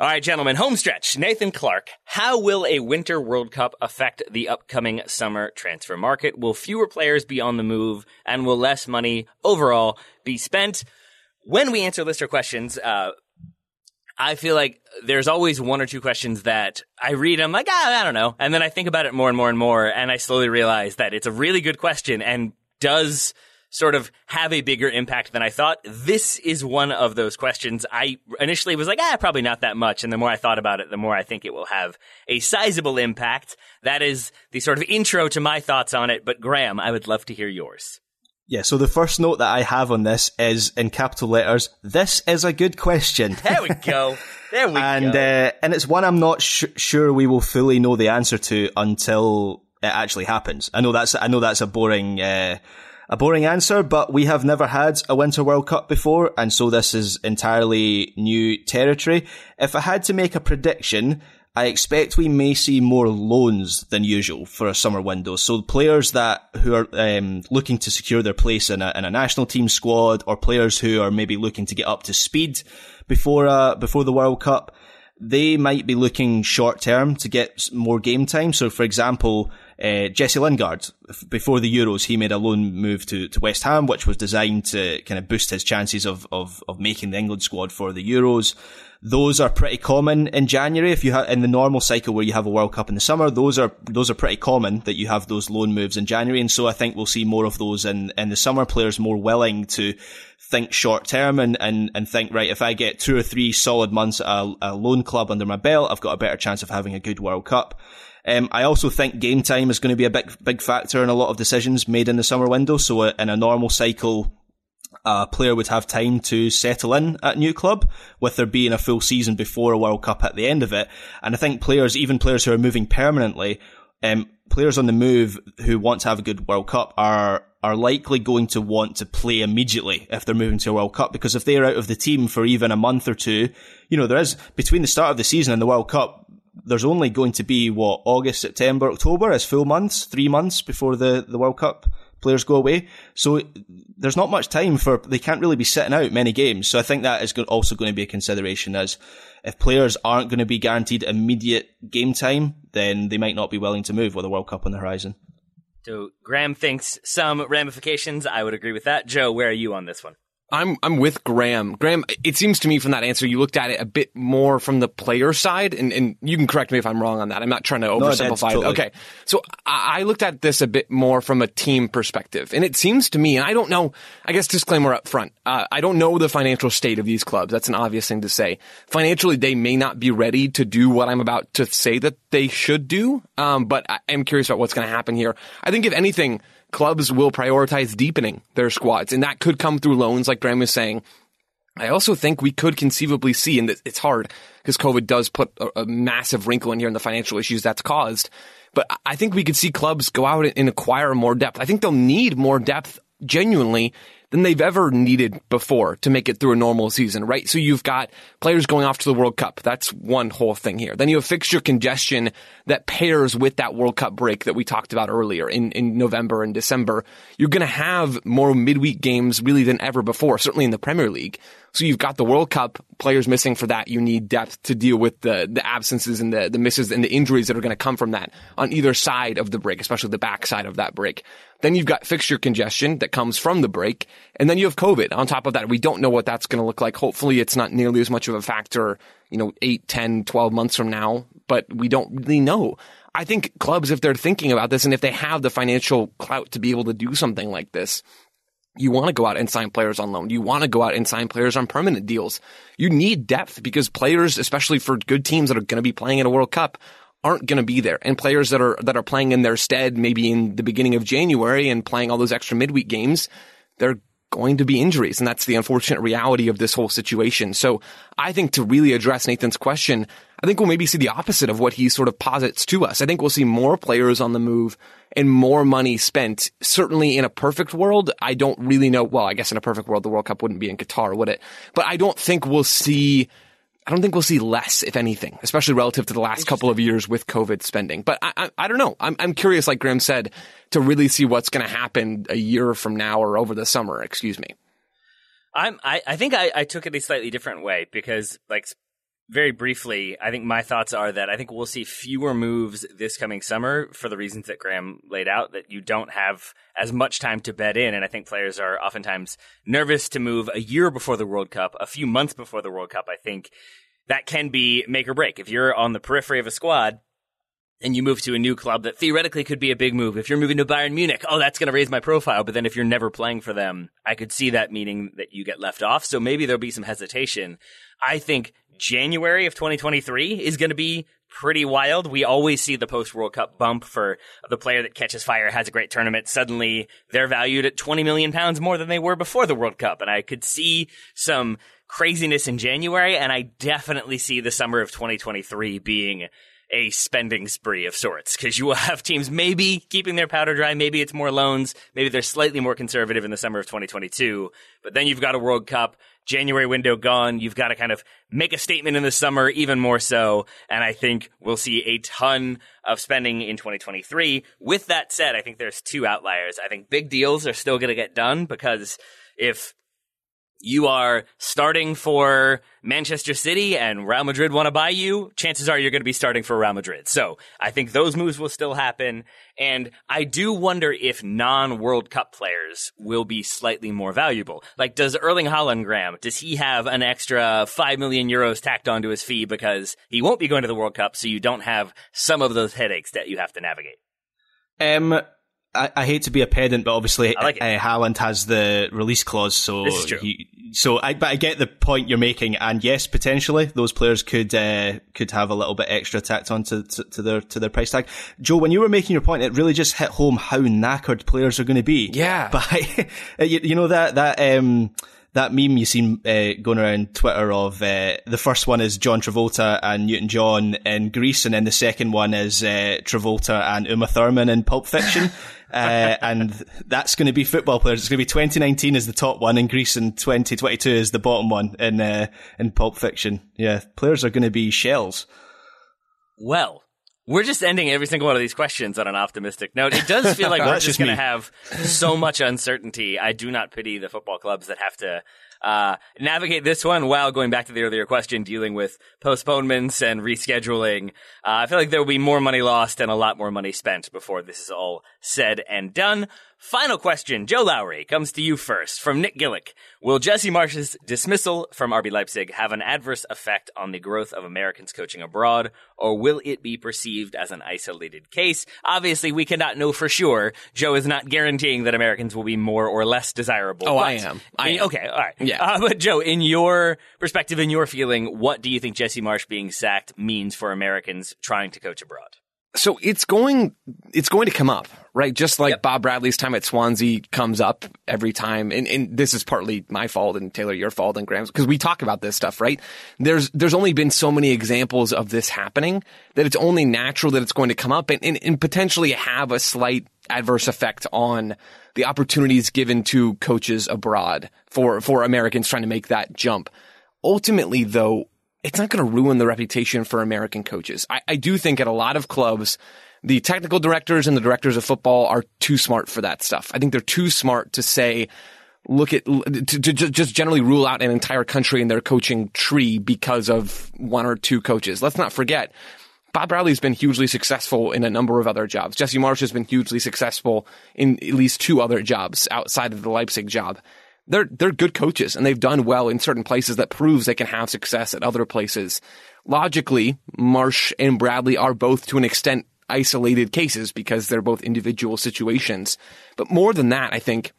All right, gentlemen, home stretch. Nathan Clark. How will a Winter World Cup affect the upcoming summer transfer market? Will fewer players be on the move and will less money overall be spent? When we answer listener questions, uh, I feel like there's always one or two questions that I read. I'm like, ah, I don't know. And then I think about it more and more and more. And I slowly realize that it's a really good question and does sort of have a bigger impact than I thought. This is one of those questions. I initially was like, ah, probably not that much. And the more I thought about it, the more I think it will have a sizable impact. That is the sort of intro to my thoughts on it. But Graham, I would love to hear yours. Yeah, so the first note that I have on this is in capital letters. This is a good question. There we go. There we and, go. Uh, and it's one I'm not sh- sure we will fully know the answer to until it actually happens. I know that's I know that's a boring uh, a boring answer, but we have never had a Winter World Cup before, and so this is entirely new territory. If I had to make a prediction, I expect we may see more loans than usual for a summer window. So players that who are um, looking to secure their place in a, in a national team squad, or players who are maybe looking to get up to speed before uh, before the World Cup, they might be looking short term to get more game time. So, for example, uh, Jesse Lingard, before the Euros, he made a loan move to, to West Ham, which was designed to kind of boost his chances of, of, of making the England squad for the Euros. Those are pretty common in January. If you have in the normal cycle where you have a World Cup in the summer, those are those are pretty common that you have those loan moves in January. And so I think we'll see more of those in in the summer. Players more willing to think short term and, and, and think, right, if I get two or three solid months at a, a loan club under my belt, I've got a better chance of having a good World Cup. Um, I also think game time is going to be a big, big factor in a lot of decisions made in the summer window. So uh, in a normal cycle, a player would have time to settle in at new club, with there being a full season before a World Cup at the end of it. And I think players, even players who are moving permanently, um, players on the move who want to have a good World Cup are are likely going to want to play immediately if they're moving to a World Cup because if they're out of the team for even a month or two, you know, there is between the start of the season and the World Cup, there's only going to be what August, September, October as full months, three months before the, the World Cup players go away. So there's not much time for, they can't really be sitting out many games. So I think that is also going to be a consideration as if players aren't going to be guaranteed immediate game time, then they might not be willing to move with the World Cup on the horizon. So Graham thinks some ramifications. I would agree with that. Joe, where are you on this one? I'm I'm with Graham. Graham, it seems to me from that answer you looked at it a bit more from the player side, and, and you can correct me if I'm wrong on that. I'm not trying to oversimplify. No, totally. Okay, so I, I looked at this a bit more from a team perspective, and it seems to me, and I don't know. I guess disclaimer up front. Uh, I don't know the financial state of these clubs. That's an obvious thing to say. Financially, they may not be ready to do what I'm about to say that they should do. Um, but I am curious about what's going to happen here. I think if anything clubs will prioritize deepening their squads, and that could come through loans, like Graham was saying. I also think we could conceivably see, and it's hard because COVID does put a, a, massive wrinkle in here in the financial issues that's caused. But I think we could see clubs go out and acquire more depth. I think they'll need more depth genuinely than they've ever needed before to make it through a normal season, right? So you've got players going off to the World Cup. That's one whole thing here. Then you have fixture congestion that pairs with that World Cup break that we talked about earlier in, in November and December. You're going to have more midweek games really than ever before, certainly in the Premier League. So you've got the World Cup players missing for that. You need depth to deal with the, the absences and the, the misses and the injuries that are going to come from that on either side of the break, especially the backside of that break. Then you've got fixture congestion that comes from the break. And then you have COVID on top of that. We don't know what that's going to look like. Hopefully it's not nearly as much of a factor, you know, 8, 10, 12 months from now, but we don't really know. I think clubs, if they're thinking about this and if they have the financial clout to be able to do something like this, you want to go out and sign players on loan. You want to go out and sign players on permanent deals. You need depth because players, especially for good teams that are going to be playing in a World Cup, aren't going to be there. And players that are that are playing in their stead, maybe in the beginning of January and playing all those extra midweek games, they're going to be injuries. And that's the unfortunate reality of this whole situation. So I think to really address Nathan's question, I think we'll maybe see the opposite of what he sort of posits to us. I think we'll see more players on the move and more money spent. Certainly in a perfect world, I don't really know. Well, I guess in a perfect world, the World Cup wouldn't be in Qatar, would it? But I don't think we'll see I don't think we'll see less, if anything, especially relative to the last couple of years with COVID spending. But I, I, I don't know. I'm, I'm curious, like Graham said, to really see what's going to happen a year from now or over the summer. Excuse me. I'm, I, I think I, I took it a slightly different way because, like, very briefly, I think my thoughts are that I think we'll see fewer moves this coming summer for the reasons that Graham laid out, that you don't have as much time to bet in. And I think players are oftentimes nervous to move a year before the World Cup, a few months before the World Cup. I think that can be make or break. If you're on the periphery of a squad, and you move to a new club that theoretically could be a big move. If you're moving to Bayern Munich, oh, that's going to raise my profile. But then if you're never playing for them, I could see that meaning that you get left off. So maybe there'll be some hesitation. I think January of 2023 is going to be pretty wild. We always see the post World Cup bump for the player that catches fire, has a great tournament. Suddenly they're valued at 20 million pounds more than they were before the World Cup. And I could see some craziness in January. And I definitely see the summer of 2023 being a spending spree of sorts because you will have teams maybe keeping their powder dry. Maybe it's more loans. Maybe they're slightly more conservative in the summer of 2022. But then you've got a World Cup. January window gone. You've got to kind of make a statement in the summer, even more so. And I think we'll see a ton of spending in 2023. With that said, I think there's two outliers. I think big deals are still going to get done because if you are starting for Manchester City and Real Madrid want to buy you, chances are you're going to be starting for Real Madrid. So I think those moves will still happen. And I do wonder if non World Cup players will be slightly more valuable. Like, does Erling Haaland, Graham, does he have an extra 5 million euros tacked onto his fee because he won't be going to the World Cup, so you don't have some of those headaches that you have to navigate? Um, I, I, hate to be a pedant, but obviously like uh, Haaland has the release clause, so this is true. He, so I, but I get the point you're making, and yes, potentially those players could uh, could have a little bit extra tacked on to, to, to, their to their price tag. Joe, when you were making your point, it really just hit home how knackered players are going to be. Yeah, but you, you know that that um that meme you seen uh, going around Twitter of uh, the first one is John Travolta and Newton John in Grease, and then the second one is uh, Travolta and Uma Thurman in Pulp Fiction. uh, and that's going to be football players. It's going to be 2019 as the top one in Grease and 2022 is the bottom one in uh, in Pulp Fiction. Yeah, players are going to be shells. Well, we're just ending every single one of these questions on an optimistic note. It does feel like we're just going to have so much uncertainty. I do not pity the football clubs that have to uh, navigate this one while going back to the earlier question, dealing with postponements and rescheduling. Uh, I feel like there will be more money lost and a lot more money spent before this is all said and done. Final question, Joe Lowry, comes to you first from Nick Gillick. Will Jesse Marsch's dismissal from RB Leipzig have an adverse effect on the growth of Americans coaching abroad, or will it be perceived as an isolated case? Obviously, we cannot know for sure. Joe is not guaranteeing that Americans will be more or less desirable. Oh, I am. I am. Okay, all right. Yeah. Uh, but Joe, in your perspective, in your feeling, what do you think Jesse Marsch being sacked means for Americans trying to coach abroad? So it's going, it's going to come up, right? Just like Yep. Bob Bradley's time at Swansea comes up every time. And, and this is partly my fault and Taylor, your fault and Graham's because we talk about this stuff, right? There's, there's only been so many examples of this happening that it's only natural that it's going to come up and, and, and potentially have a slight adverse effect on the opportunities given to coaches abroad for, for Americans trying to make that jump. Ultimately, though, it's not going to ruin the reputation for American coaches. I, I do think at a lot of clubs, the technical directors and the directors of football are too smart for that stuff. I think they're too smart to say, look at, to, to just generally rule out an entire country in their coaching tree because of one or two coaches. Let's not forget, Bob Bradley's been hugely successful in a number of other jobs. Jesse Marsch has been hugely successful in at least two other jobs outside of the Leipzig job. They're they're good coaches and they've done well in certain places that proves they can have success at other places. Logically, Marsch and Bradley are both to an extent isolated cases because they're both individual situations. But more than that, I think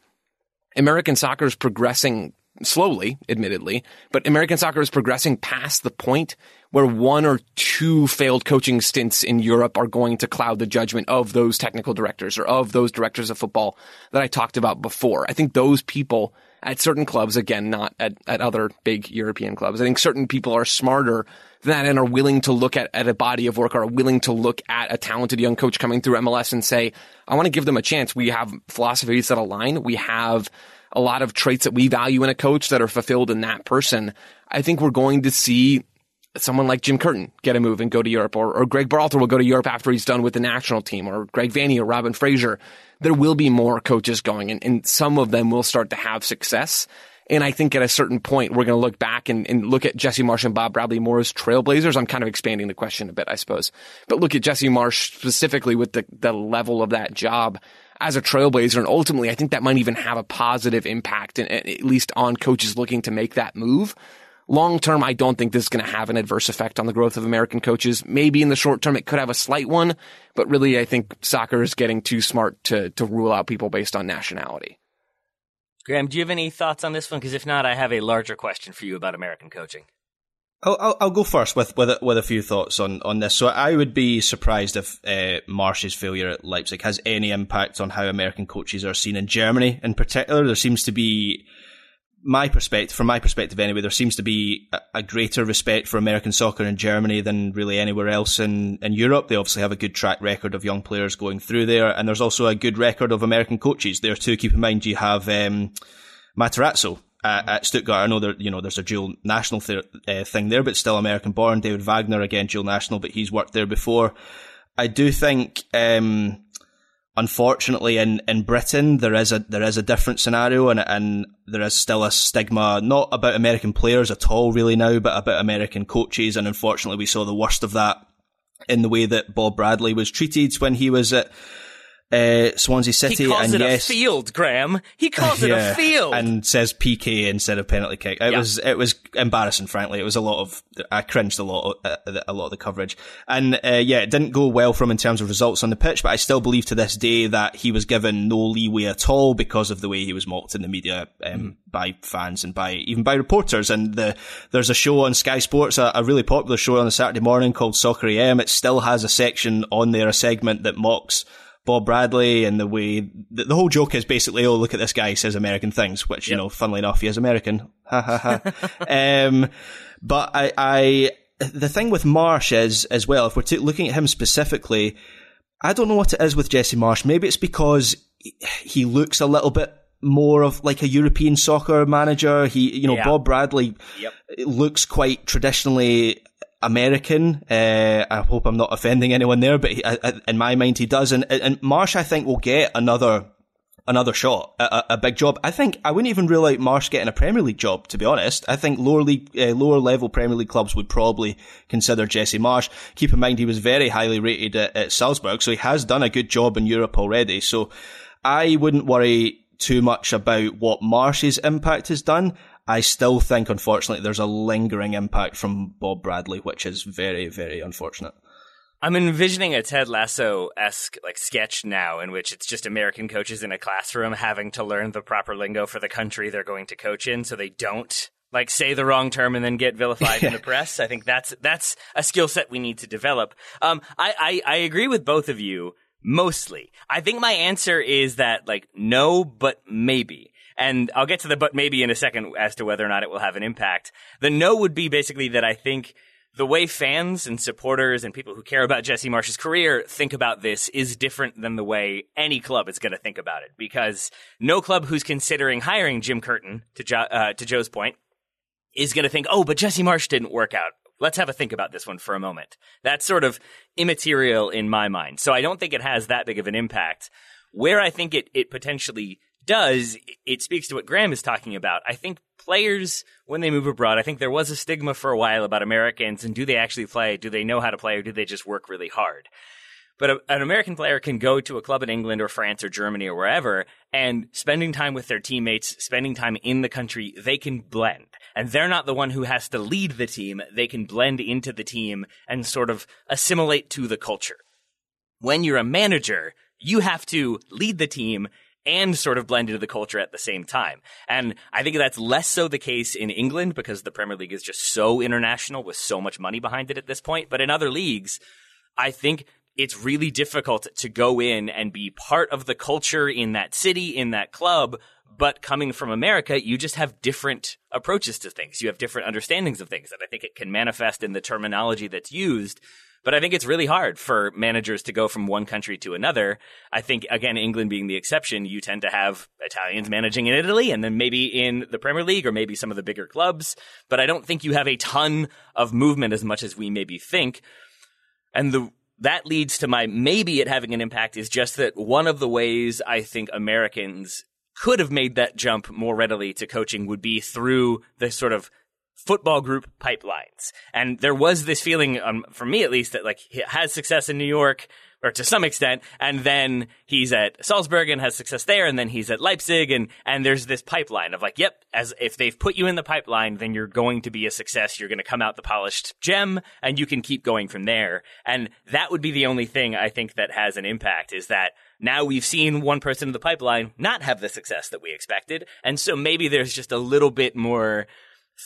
American soccer is progressing slowly, admittedly, but American soccer is progressing past the point where one or two failed coaching stints in Europe are going to cloud the judgment of those technical directors or of those directors of football that I talked about before. I think those people at certain clubs, again, not at, at other big European clubs, I think certain people are smarter than that and are willing to look at, at a body of work, are willing to look at a talented young coach coming through MLS and say, I want to give them a chance. We have philosophies that align. We have a lot of traits that we value in a coach that are fulfilled in that person. I think we're going to see someone like Jim Curtin get a move and go to Europe, or, or Greg Berhalter will go to Europe after he's done with the national team, or Greg Vanney or Robin Fraser. There will be more coaches going, and, and some of them will start to have success. And I think at a certain point, we're going to look back and, and look at Jesse Marsch and Bob Bradley more as trailblazers. I'm kind of expanding the question a bit, I suppose. But look at Jesse Marsch specifically with the, the level of that job as a trailblazer. And ultimately, I think that might even have a positive impact, at least on coaches looking to make that move. Long term, I don't think this is going to have an adverse effect on the growth of American coaches. Maybe in the short term, it could have a slight one, but really, I think soccer is getting too smart to, to rule out people based on nationality. Graham, do you have any thoughts on this one? Because if not, I have a larger question for you about American coaching. I'll, I'll, I'll go first with with a, with a few thoughts on, on this. So I would be surprised if uh, Marsch's failure at Leipzig has any impact on how American coaches are seen in Germany. In particular, there seems to be my perspective, from my perspective anyway, there seems to be a, a greater respect for American soccer in Germany than really anywhere else in, in Europe. They obviously have a good track record of young players going through there, and there's also a good record of American coaches there too. Keep in mind, you have um, Matarazzo at, at Stuttgart. I know there, you know, there's a dual national th- uh, thing there, but still American born. David Wagner, again, dual national, but he's worked there before. I do think, um, unfortunately, in, in Britain, there is a, there is a different scenario and, and there is still a stigma, not about American players at all really now, but about American coaches. And unfortunately, we saw the worst of that in the way that Bob Bradley was treated when he was at, uh, Swansea City. He calls and it yes, a field, Graham. He calls it a field. and says PK instead of penalty kick. It Yeah. was it was embarrassing. Frankly, it was a lot of I cringed a lot of, uh, a lot of the coverage, and uh, yeah, it didn't go well for him in terms of results on the pitch. But I still believe to this day that he was given no leeway at all because of the way he was mocked in the media um, by fans and by even by reporters. And the there's a show on Sky Sports, a, a really popular show on a Saturday morning called Soccer AM. It still has a section on there, a segment that mocks. Bob Bradley and the way the, the whole joke is basically, oh, look at this guy, he says American things, which, you know, funnily enough, he is American. Ha ha ha. um, but I, I, the thing with Marsch is, as well, if we're t- looking at him specifically, I don't know what it is with Jesse Marsch. Maybe it's because he looks a little bit more of like a European soccer manager. He, you know, Yeah. Bob Bradley Yep. looks quite traditionally American. Uh, I hope I'm not offending anyone there, but he, I, I- in my mind, he does. And, and Marsch, I think, will get another another shot, a, a- a big job. I think I wouldn't even rule out Marsch getting a Premier League job. To be honest, I think lower league, uh, lower level Premier League clubs would probably consider Jesse Marsch. Keep in mind he was very highly rated at, at Salzburg, so he has done a good job in Europe already. So I wouldn't worry too much about what Marsch's impact has done. I still think, unfortunately, there's a lingering impact from Bob Bradley, which is very, very unfortunate. I'm envisioning a Ted Lasso esque like sketch now in which it's just American coaches in a classroom having to learn the proper lingo for the country they're going to coach in so they don't like say the wrong term and then get vilified in the press. I think that's that's a skill set we need to develop. Um I, I, I agree with both of you mostly. I think my answer is that like no, but maybe. And I'll get to the but maybe in a second as to whether or not it will have an impact. The no would be basically that I think the way fans and supporters and people who care about Jesse Marsch's career think about this is different than the way any club is going to think about it. Because no club who's considering hiring Jim Curtin, to, jo- uh, to Joe's point, is going to think, oh, but Jesse Marsch didn't work out. Let's have a think about this one for a moment. That's sort of immaterial in my mind. So I don't think it has that big of an impact. Where I think it, it potentially does, it speaks to what Graham is talking about. I think players, when they move abroad, I think there was a stigma for a while about Americans and do they actually play? Do they know how to play or do they just work really hard? But a, an American player can go to a club in England or France or Germany or wherever and spending time with their teammates, spending time in the country, they can blend. And they're not the one who has to lead the team. They can blend into the team and sort of assimilate to the culture. When you're a manager, you have to lead the team and sort of blend into the culture at the same time. And I think that's less so the case in England because the Premier League is just so international with so much money behind it at this point. But in other leagues, I think it's really difficult to go in and be part of the culture in that city, in that club. But coming from America, you just have different approaches to things. You have different understandings of things. And I think it can manifest in the terminology that's used. But I think it's really hard for managers to go from one country to another. I think, again, England being the exception, you tend to have Italians managing in Italy and then maybe in the Premier League or maybe some of the bigger clubs. But I don't think you have a ton of movement as much as we maybe think. And the that leads to my maybe it having an impact is just that one of the ways I think Americans could have made that jump more readily to coaching would be through the sort of football group pipelines. And there was this feeling, um, for me at least, that like he has success in New York, or to some extent, and then he's at Salzburg and has success there, and then he's at Leipzig, and and there's this pipeline of like, yep, as if they've put you in the pipeline, then you're going to be a success. You're going to come out the polished gem, and you can keep going from there. And that would be the only thing I think that has an impact is that now we've seen one person in the pipeline not have the success that we expected, and so maybe there's just a little bit more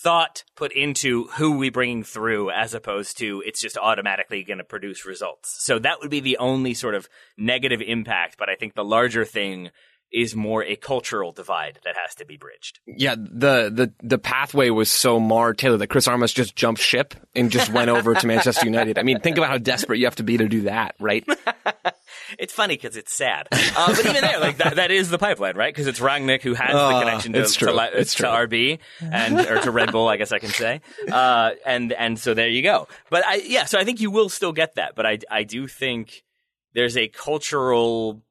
thought put into who we bringing through as opposed to it's just automatically going to produce results. So that would be the only sort of negative impact, but I think the larger thing is more a cultural divide that has to be bridged. Yeah, the the the pathway was so marred, Taylor, that Chris Armas just jumped ship and just went over to Manchester United. I mean, think about how desperate you have to be to do that, right? It's funny because it's sad, uh, but even there, like that, that is the pipeline, right? Because it's Rangnick who has the connection to, it's to, true. li- It's to true. RB and or to Red Bull, I guess I can say, uh, and and so there you go. But I yeah, so I think you will still get that, but I I do think there's a cultural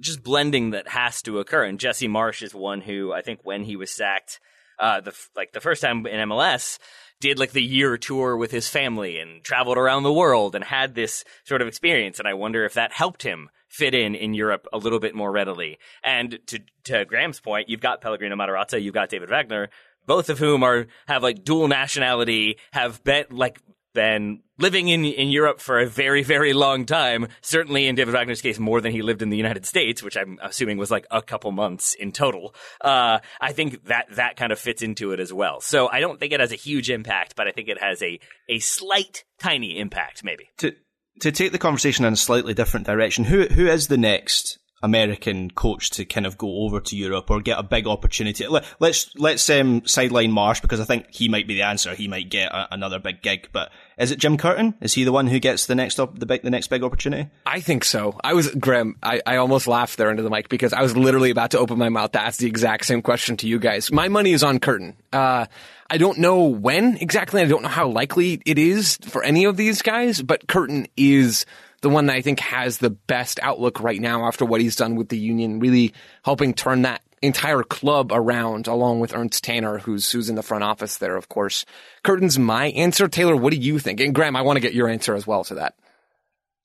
just blending that has to occur, and Jesse Marsch is one who I think when he was sacked, uh, the like the first time in MLS did like the year tour with his family and traveled around the world and had this sort of experience. And I wonder if that helped him fit in in Europe a little bit more readily. And to, to Graham's point, you've got Pellegrino Matarazzo, you've got David Wagner, both of whom are, have like dual nationality, have been like, been living in, in Europe for a very, very long time. Certainly in David Wagner's case, more than he lived in the United States, which I'm assuming was like a couple months in total. Uh, I think that that kind of fits into it as well. So I don't think it has a huge impact, but I think it has a, a slight, tiny impact, maybe. to to take the conversation in a slightly different direction, who who is the next American coach to kind of go over to Europe or get a big opportunity? Let, let's let's um, sideline Marsch because I think he might be the answer. He might get a, another big gig. But is it Jim Curtin? Is he the one who gets the next op- the big the next big opportunity? I think so. I was Graham. I, I almost laughed there into the mic because I was literally about to open my mouth to ask the exact same question to you guys. My money is on Curtin. Uh, I don't know when exactly. I don't know how likely it is for any of these guys, but Curtin is the one that I think has the best outlook right now after what he's done with the union, really helping turn that entire club around along with Ernst Tanner, who's, who's in the front office there, of course. Curtin's my answer. Taylor, what do you think? And Graham, I want to get your answer as well to that.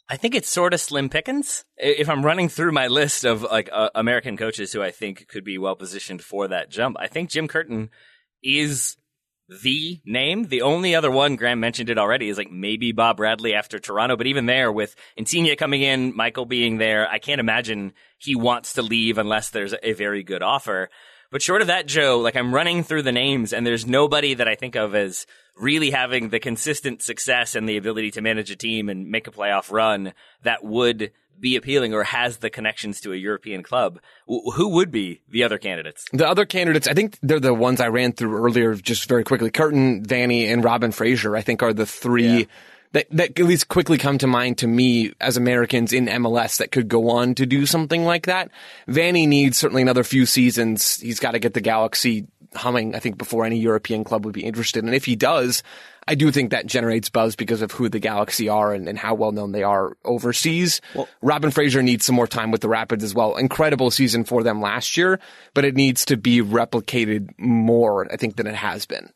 I think it's sort of slim pickings. If I'm running through my list of like uh, American coaches who I think could be well positioned for that jump, I think Jim Curtin is the name. The only other one, Graham mentioned it already, is like maybe Bob Bradley after Toronto. But even there, with Insigne coming in, Michael being there, I can't imagine he wants to leave unless there's a very good offer. But short of that, Joe, like I'm running through the names and there's nobody that I think of as really having the consistent success and the ability to manage a team and make a playoff run that would be appealing or has the connections to a European club. W- who would be the other candidates? The other candidates, I think they're the ones I ran through earlier just very quickly. Curtin, Vanney, and Robin Fraser, I think are the three yeah. that, that at least quickly come to mind to me as Americans in MLS that could go on to do something like that. Vanney needs certainly another few seasons. He's got to get the Galaxy humming, I think, before any European club would be interested. And if he does, I do think that generates buzz because of who the Galaxy are and, and how well known they are overseas. Well, Robin Fraser needs some more time with the Rapids as well. Incredible season for them last year, but it needs to be replicated more, I think, than it has been.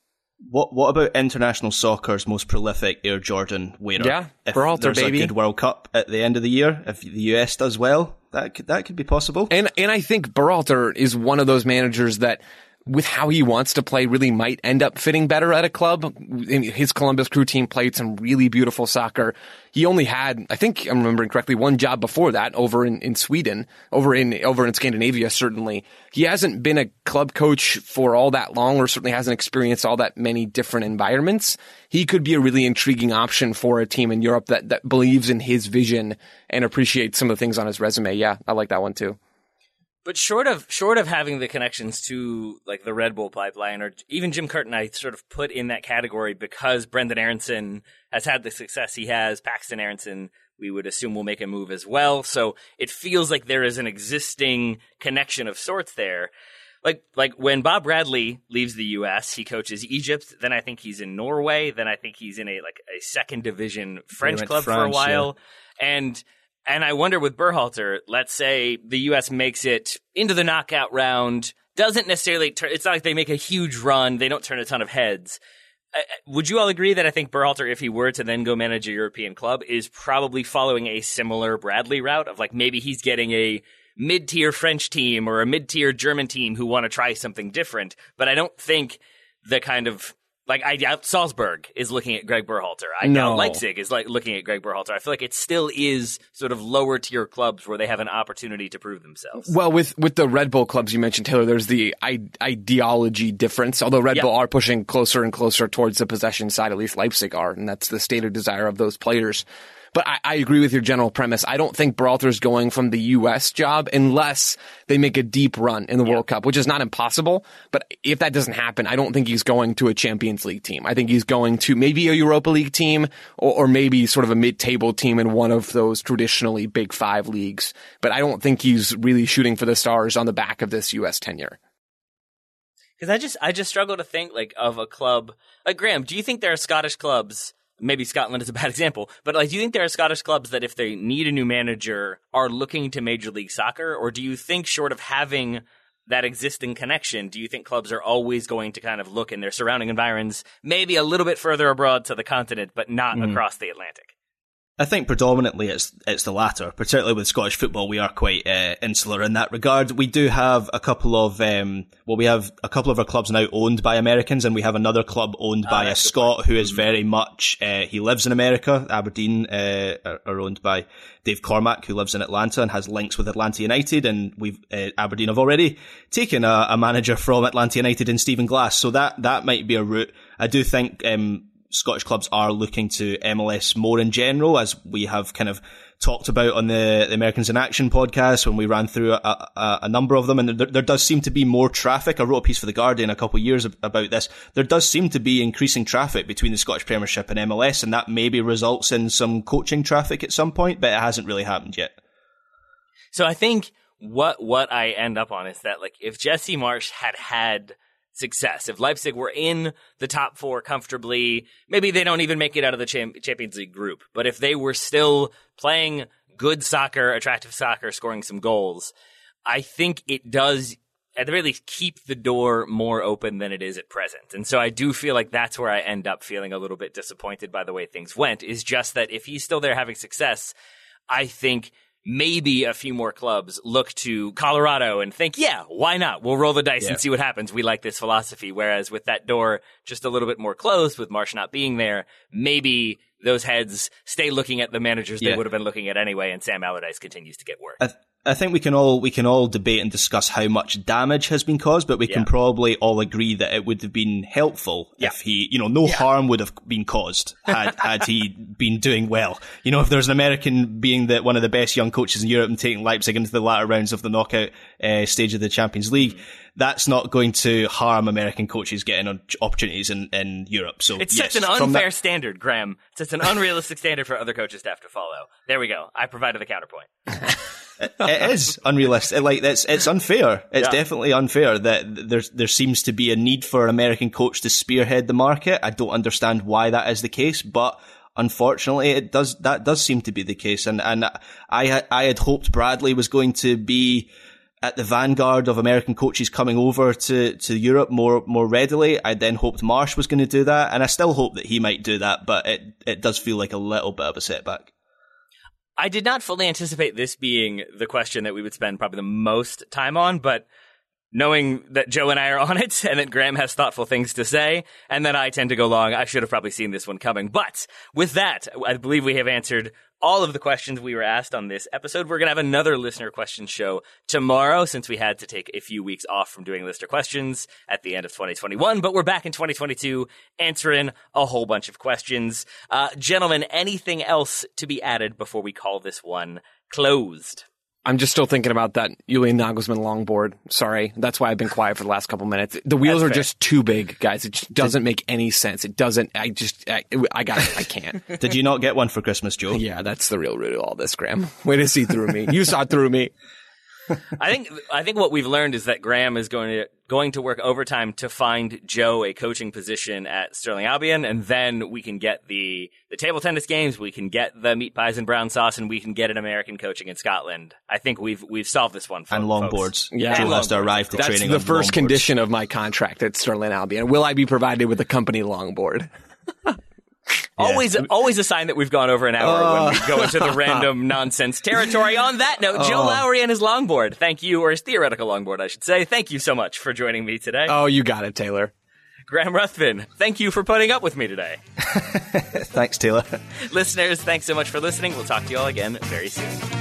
What What about international soccer's most prolific Air Jordan wearer? Yeah, if Berhalter, there's baby. a good World Cup at the end of the year, if the US does well, that could that could be possible. And and I think Berhalter is one of those managers that with how he wants to play really might end up fitting better at a club. His Columbus Crew team played some really beautiful soccer. He only had, I think I'm remembering correctly, one job before that over in, in Sweden, over in, over in Scandinavia, certainly. He hasn't been a club coach for all that long or certainly hasn't experienced all that many different environments. He could be a really intriguing option for a team in Europe that, that believes in his vision and appreciates some of the things on his resume. Yeah, I like that one too. But short of short of having the connections to like the Red Bull pipeline or even Jim Curtin, I sort of put in that category because Brendan Aaronson has had the success he has. Paxton Aaronson, we would assume, will make a move as well. So it feels like there is an existing connection of sorts there. Like like when Bob Bradley leaves the U.S., he coaches Egypt. Then I think he's in Norway. Then I think he's in a like a second division French club France, for a while, yeah. and and I wonder with Berhalter, let's say the U.S. makes it into the knockout round, doesn't necessarily turn, it's not like they make a huge run, they don't turn a ton of heads. Would you all agree that I think Berhalter, if he were to then go manage a European club, is probably following a similar Bradley route of like maybe he's getting a mid tier French team or a mid tier German team who want to try something different. But I don't think the kind of like I doubt Salzburg is looking at Greg Berhalter. I no. doubt Leipzig is like looking at Greg Berhalter. I feel like it still is sort of lower tier clubs where they have an opportunity to prove themselves. Well, with with the Red Bull clubs you mentioned, Taylor, there's the I- ideology difference. Although Red yep. Bull are pushing closer and closer towards the possession side, at least Leipzig are, and that's the stated desire of those players. But I, I agree with your general premise. I don't think Berhalter's going from the U.S. job unless they make a deep run in the yeah. World Cup, which is not impossible. But if that doesn't happen, I don't think he's going to a Champions League team. I think he's going to maybe a Europa League team or, or maybe sort of a mid-table team in one of those traditionally big five leagues. But I don't think he's really shooting for the stars on the back of this U.S. tenure. Because I just I just struggle to think like of a club like Graham. Do you think there are Scottish clubs maybe Scotland is a bad example, but like, do you think there are Scottish clubs that if they need a new manager are looking to Major League Soccer, or do you think short of having that existing connection, do you think clubs are always going to kind of look in their surrounding environs, maybe a little bit further abroad to the continent, but not mm. across the Atlantic? I think predominantly it's it's the latter. Particularly with Scottish football, we are quite uh, insular in that regard. We do have a couple of um, well, we have a couple of our clubs now owned by Americans, and we have another club owned by ah, a Scot who is mm-hmm. very much uh, he lives in America. Aberdeen uh, are, are, owned by Dave Cormack, who lives in Atlanta and has links with Atlanta United, and we've uh, Aberdeen have already taken a, a, manager from Atlanta United in Stephen Glass, so that that might be a route. I do think. Um, Scottish clubs are looking to MLS more in general, as we have kind of talked about on the, the Americans in Action podcast when we ran through a, a, a number of them. And there, there, does seem to be more traffic. I wrote a piece for The Guardian a couple of years about this. There does seem to be increasing traffic between the Scottish Premiership and MLS, and that maybe results in some coaching traffic at some point, but it hasn't really happened yet. So I think what what I end up on is that like if Jesse Marsch had had success. If Leipzig were in the top four comfortably, maybe they don't even make it out of the Champions League group. But if they were still playing good soccer, attractive soccer, scoring some goals, I think it does at the very least keep the door more open than it is at present. And so I do feel like that's where I end up feeling a little bit disappointed by the way things went is just that if he's still there having success, I think maybe a few more clubs look to Colorado and think, yeah, why not? We'll roll the dice yeah. and see what happens. We like this philosophy. Whereas with that door just a little bit more closed, with Marsch not being there, maybe those heads stay looking at the managers yeah. they would have been looking at anyway, and Sam Allardyce continues to get worse. I, th- I think we can all we can all debate and discuss how much damage has been caused, but we yeah. can probably all agree that it would have been helpful yeah. if he, you know, no yeah. harm would have been caused had had he been doing well. You know, if there's an American being the one of the best young coaches in Europe and taking Leipzig into the latter rounds of the knockout uh, stage of the Champions League, that's not going to harm American coaches getting opportunities in, in Europe. So it's yes, such an unfair that- standard, Graham. It's such an unrealistic standard for other coaches to have to follow. There we go. I provided the counterpoint. it is unrealistic. Like it's it's unfair. It's yeah. definitely unfair that there's there seems to be a need for an American coach to spearhead the market. I don't understand why that is the case, but unfortunately, it does that does seem to be the case. And and I I had hoped Bradley was going to be at the vanguard of American coaches coming over to, to Europe more more readily. I then hoped Marsch was going to do that, and I still hope that he might do that. But it it does feel like a little bit of a setback. I did not fully anticipate this being the question that we would spend probably the most time on, but knowing that Joe and I are on it and that Graham has thoughtful things to say and that I tend to go long, I should have probably seen this one coming. But with that, I believe we have answered all of the questions we were asked on this episode. We're going to have another listener question show tomorrow since we had to take a few weeks off from doing listener questions at the end of 2021, but we're back in 2022 answering a whole bunch of questions. Uh, gentlemen, anything else to be added before we call this one closed? I'm just still thinking about that Julian Nagelsmann longboard. Sorry. That's why I've been quiet for the last couple minutes. The wheels That's are fair. just too big, guys. It just doesn't make any sense. It doesn't, I just, I, I got it. I can't. Did you not get one for Christmas, Joe? Yeah, that's the real root of all this, Graham. Way to see through me. You saw through me. I think I think what we've learned is that Graham is going to going to work overtime to find Joe a coaching position at Stirling Albion, and then we can get the the table tennis games, we can get the meat pies and brown sauce, and we can get an American coaching in Scotland. I think we've we've solved this one. and longboards. Yeah, Joe has to arrive to That's training. That's the first condition of my contract at Stirling Albion. Will I be provided with a company longboard? Always, always a sign that we've gone over an hour uh, when we go into the random nonsense territory. On that note, uh, Joe Lowry and his longboard. Thank you, or his theoretical longboard, I should say. Thank you so much for joining me today. Oh, you got it, Taylor. Graham Ruthven, thank you for putting up with me today. thanks, Taylor. Listeners, thanks so much for listening. We'll talk to you all again very soon.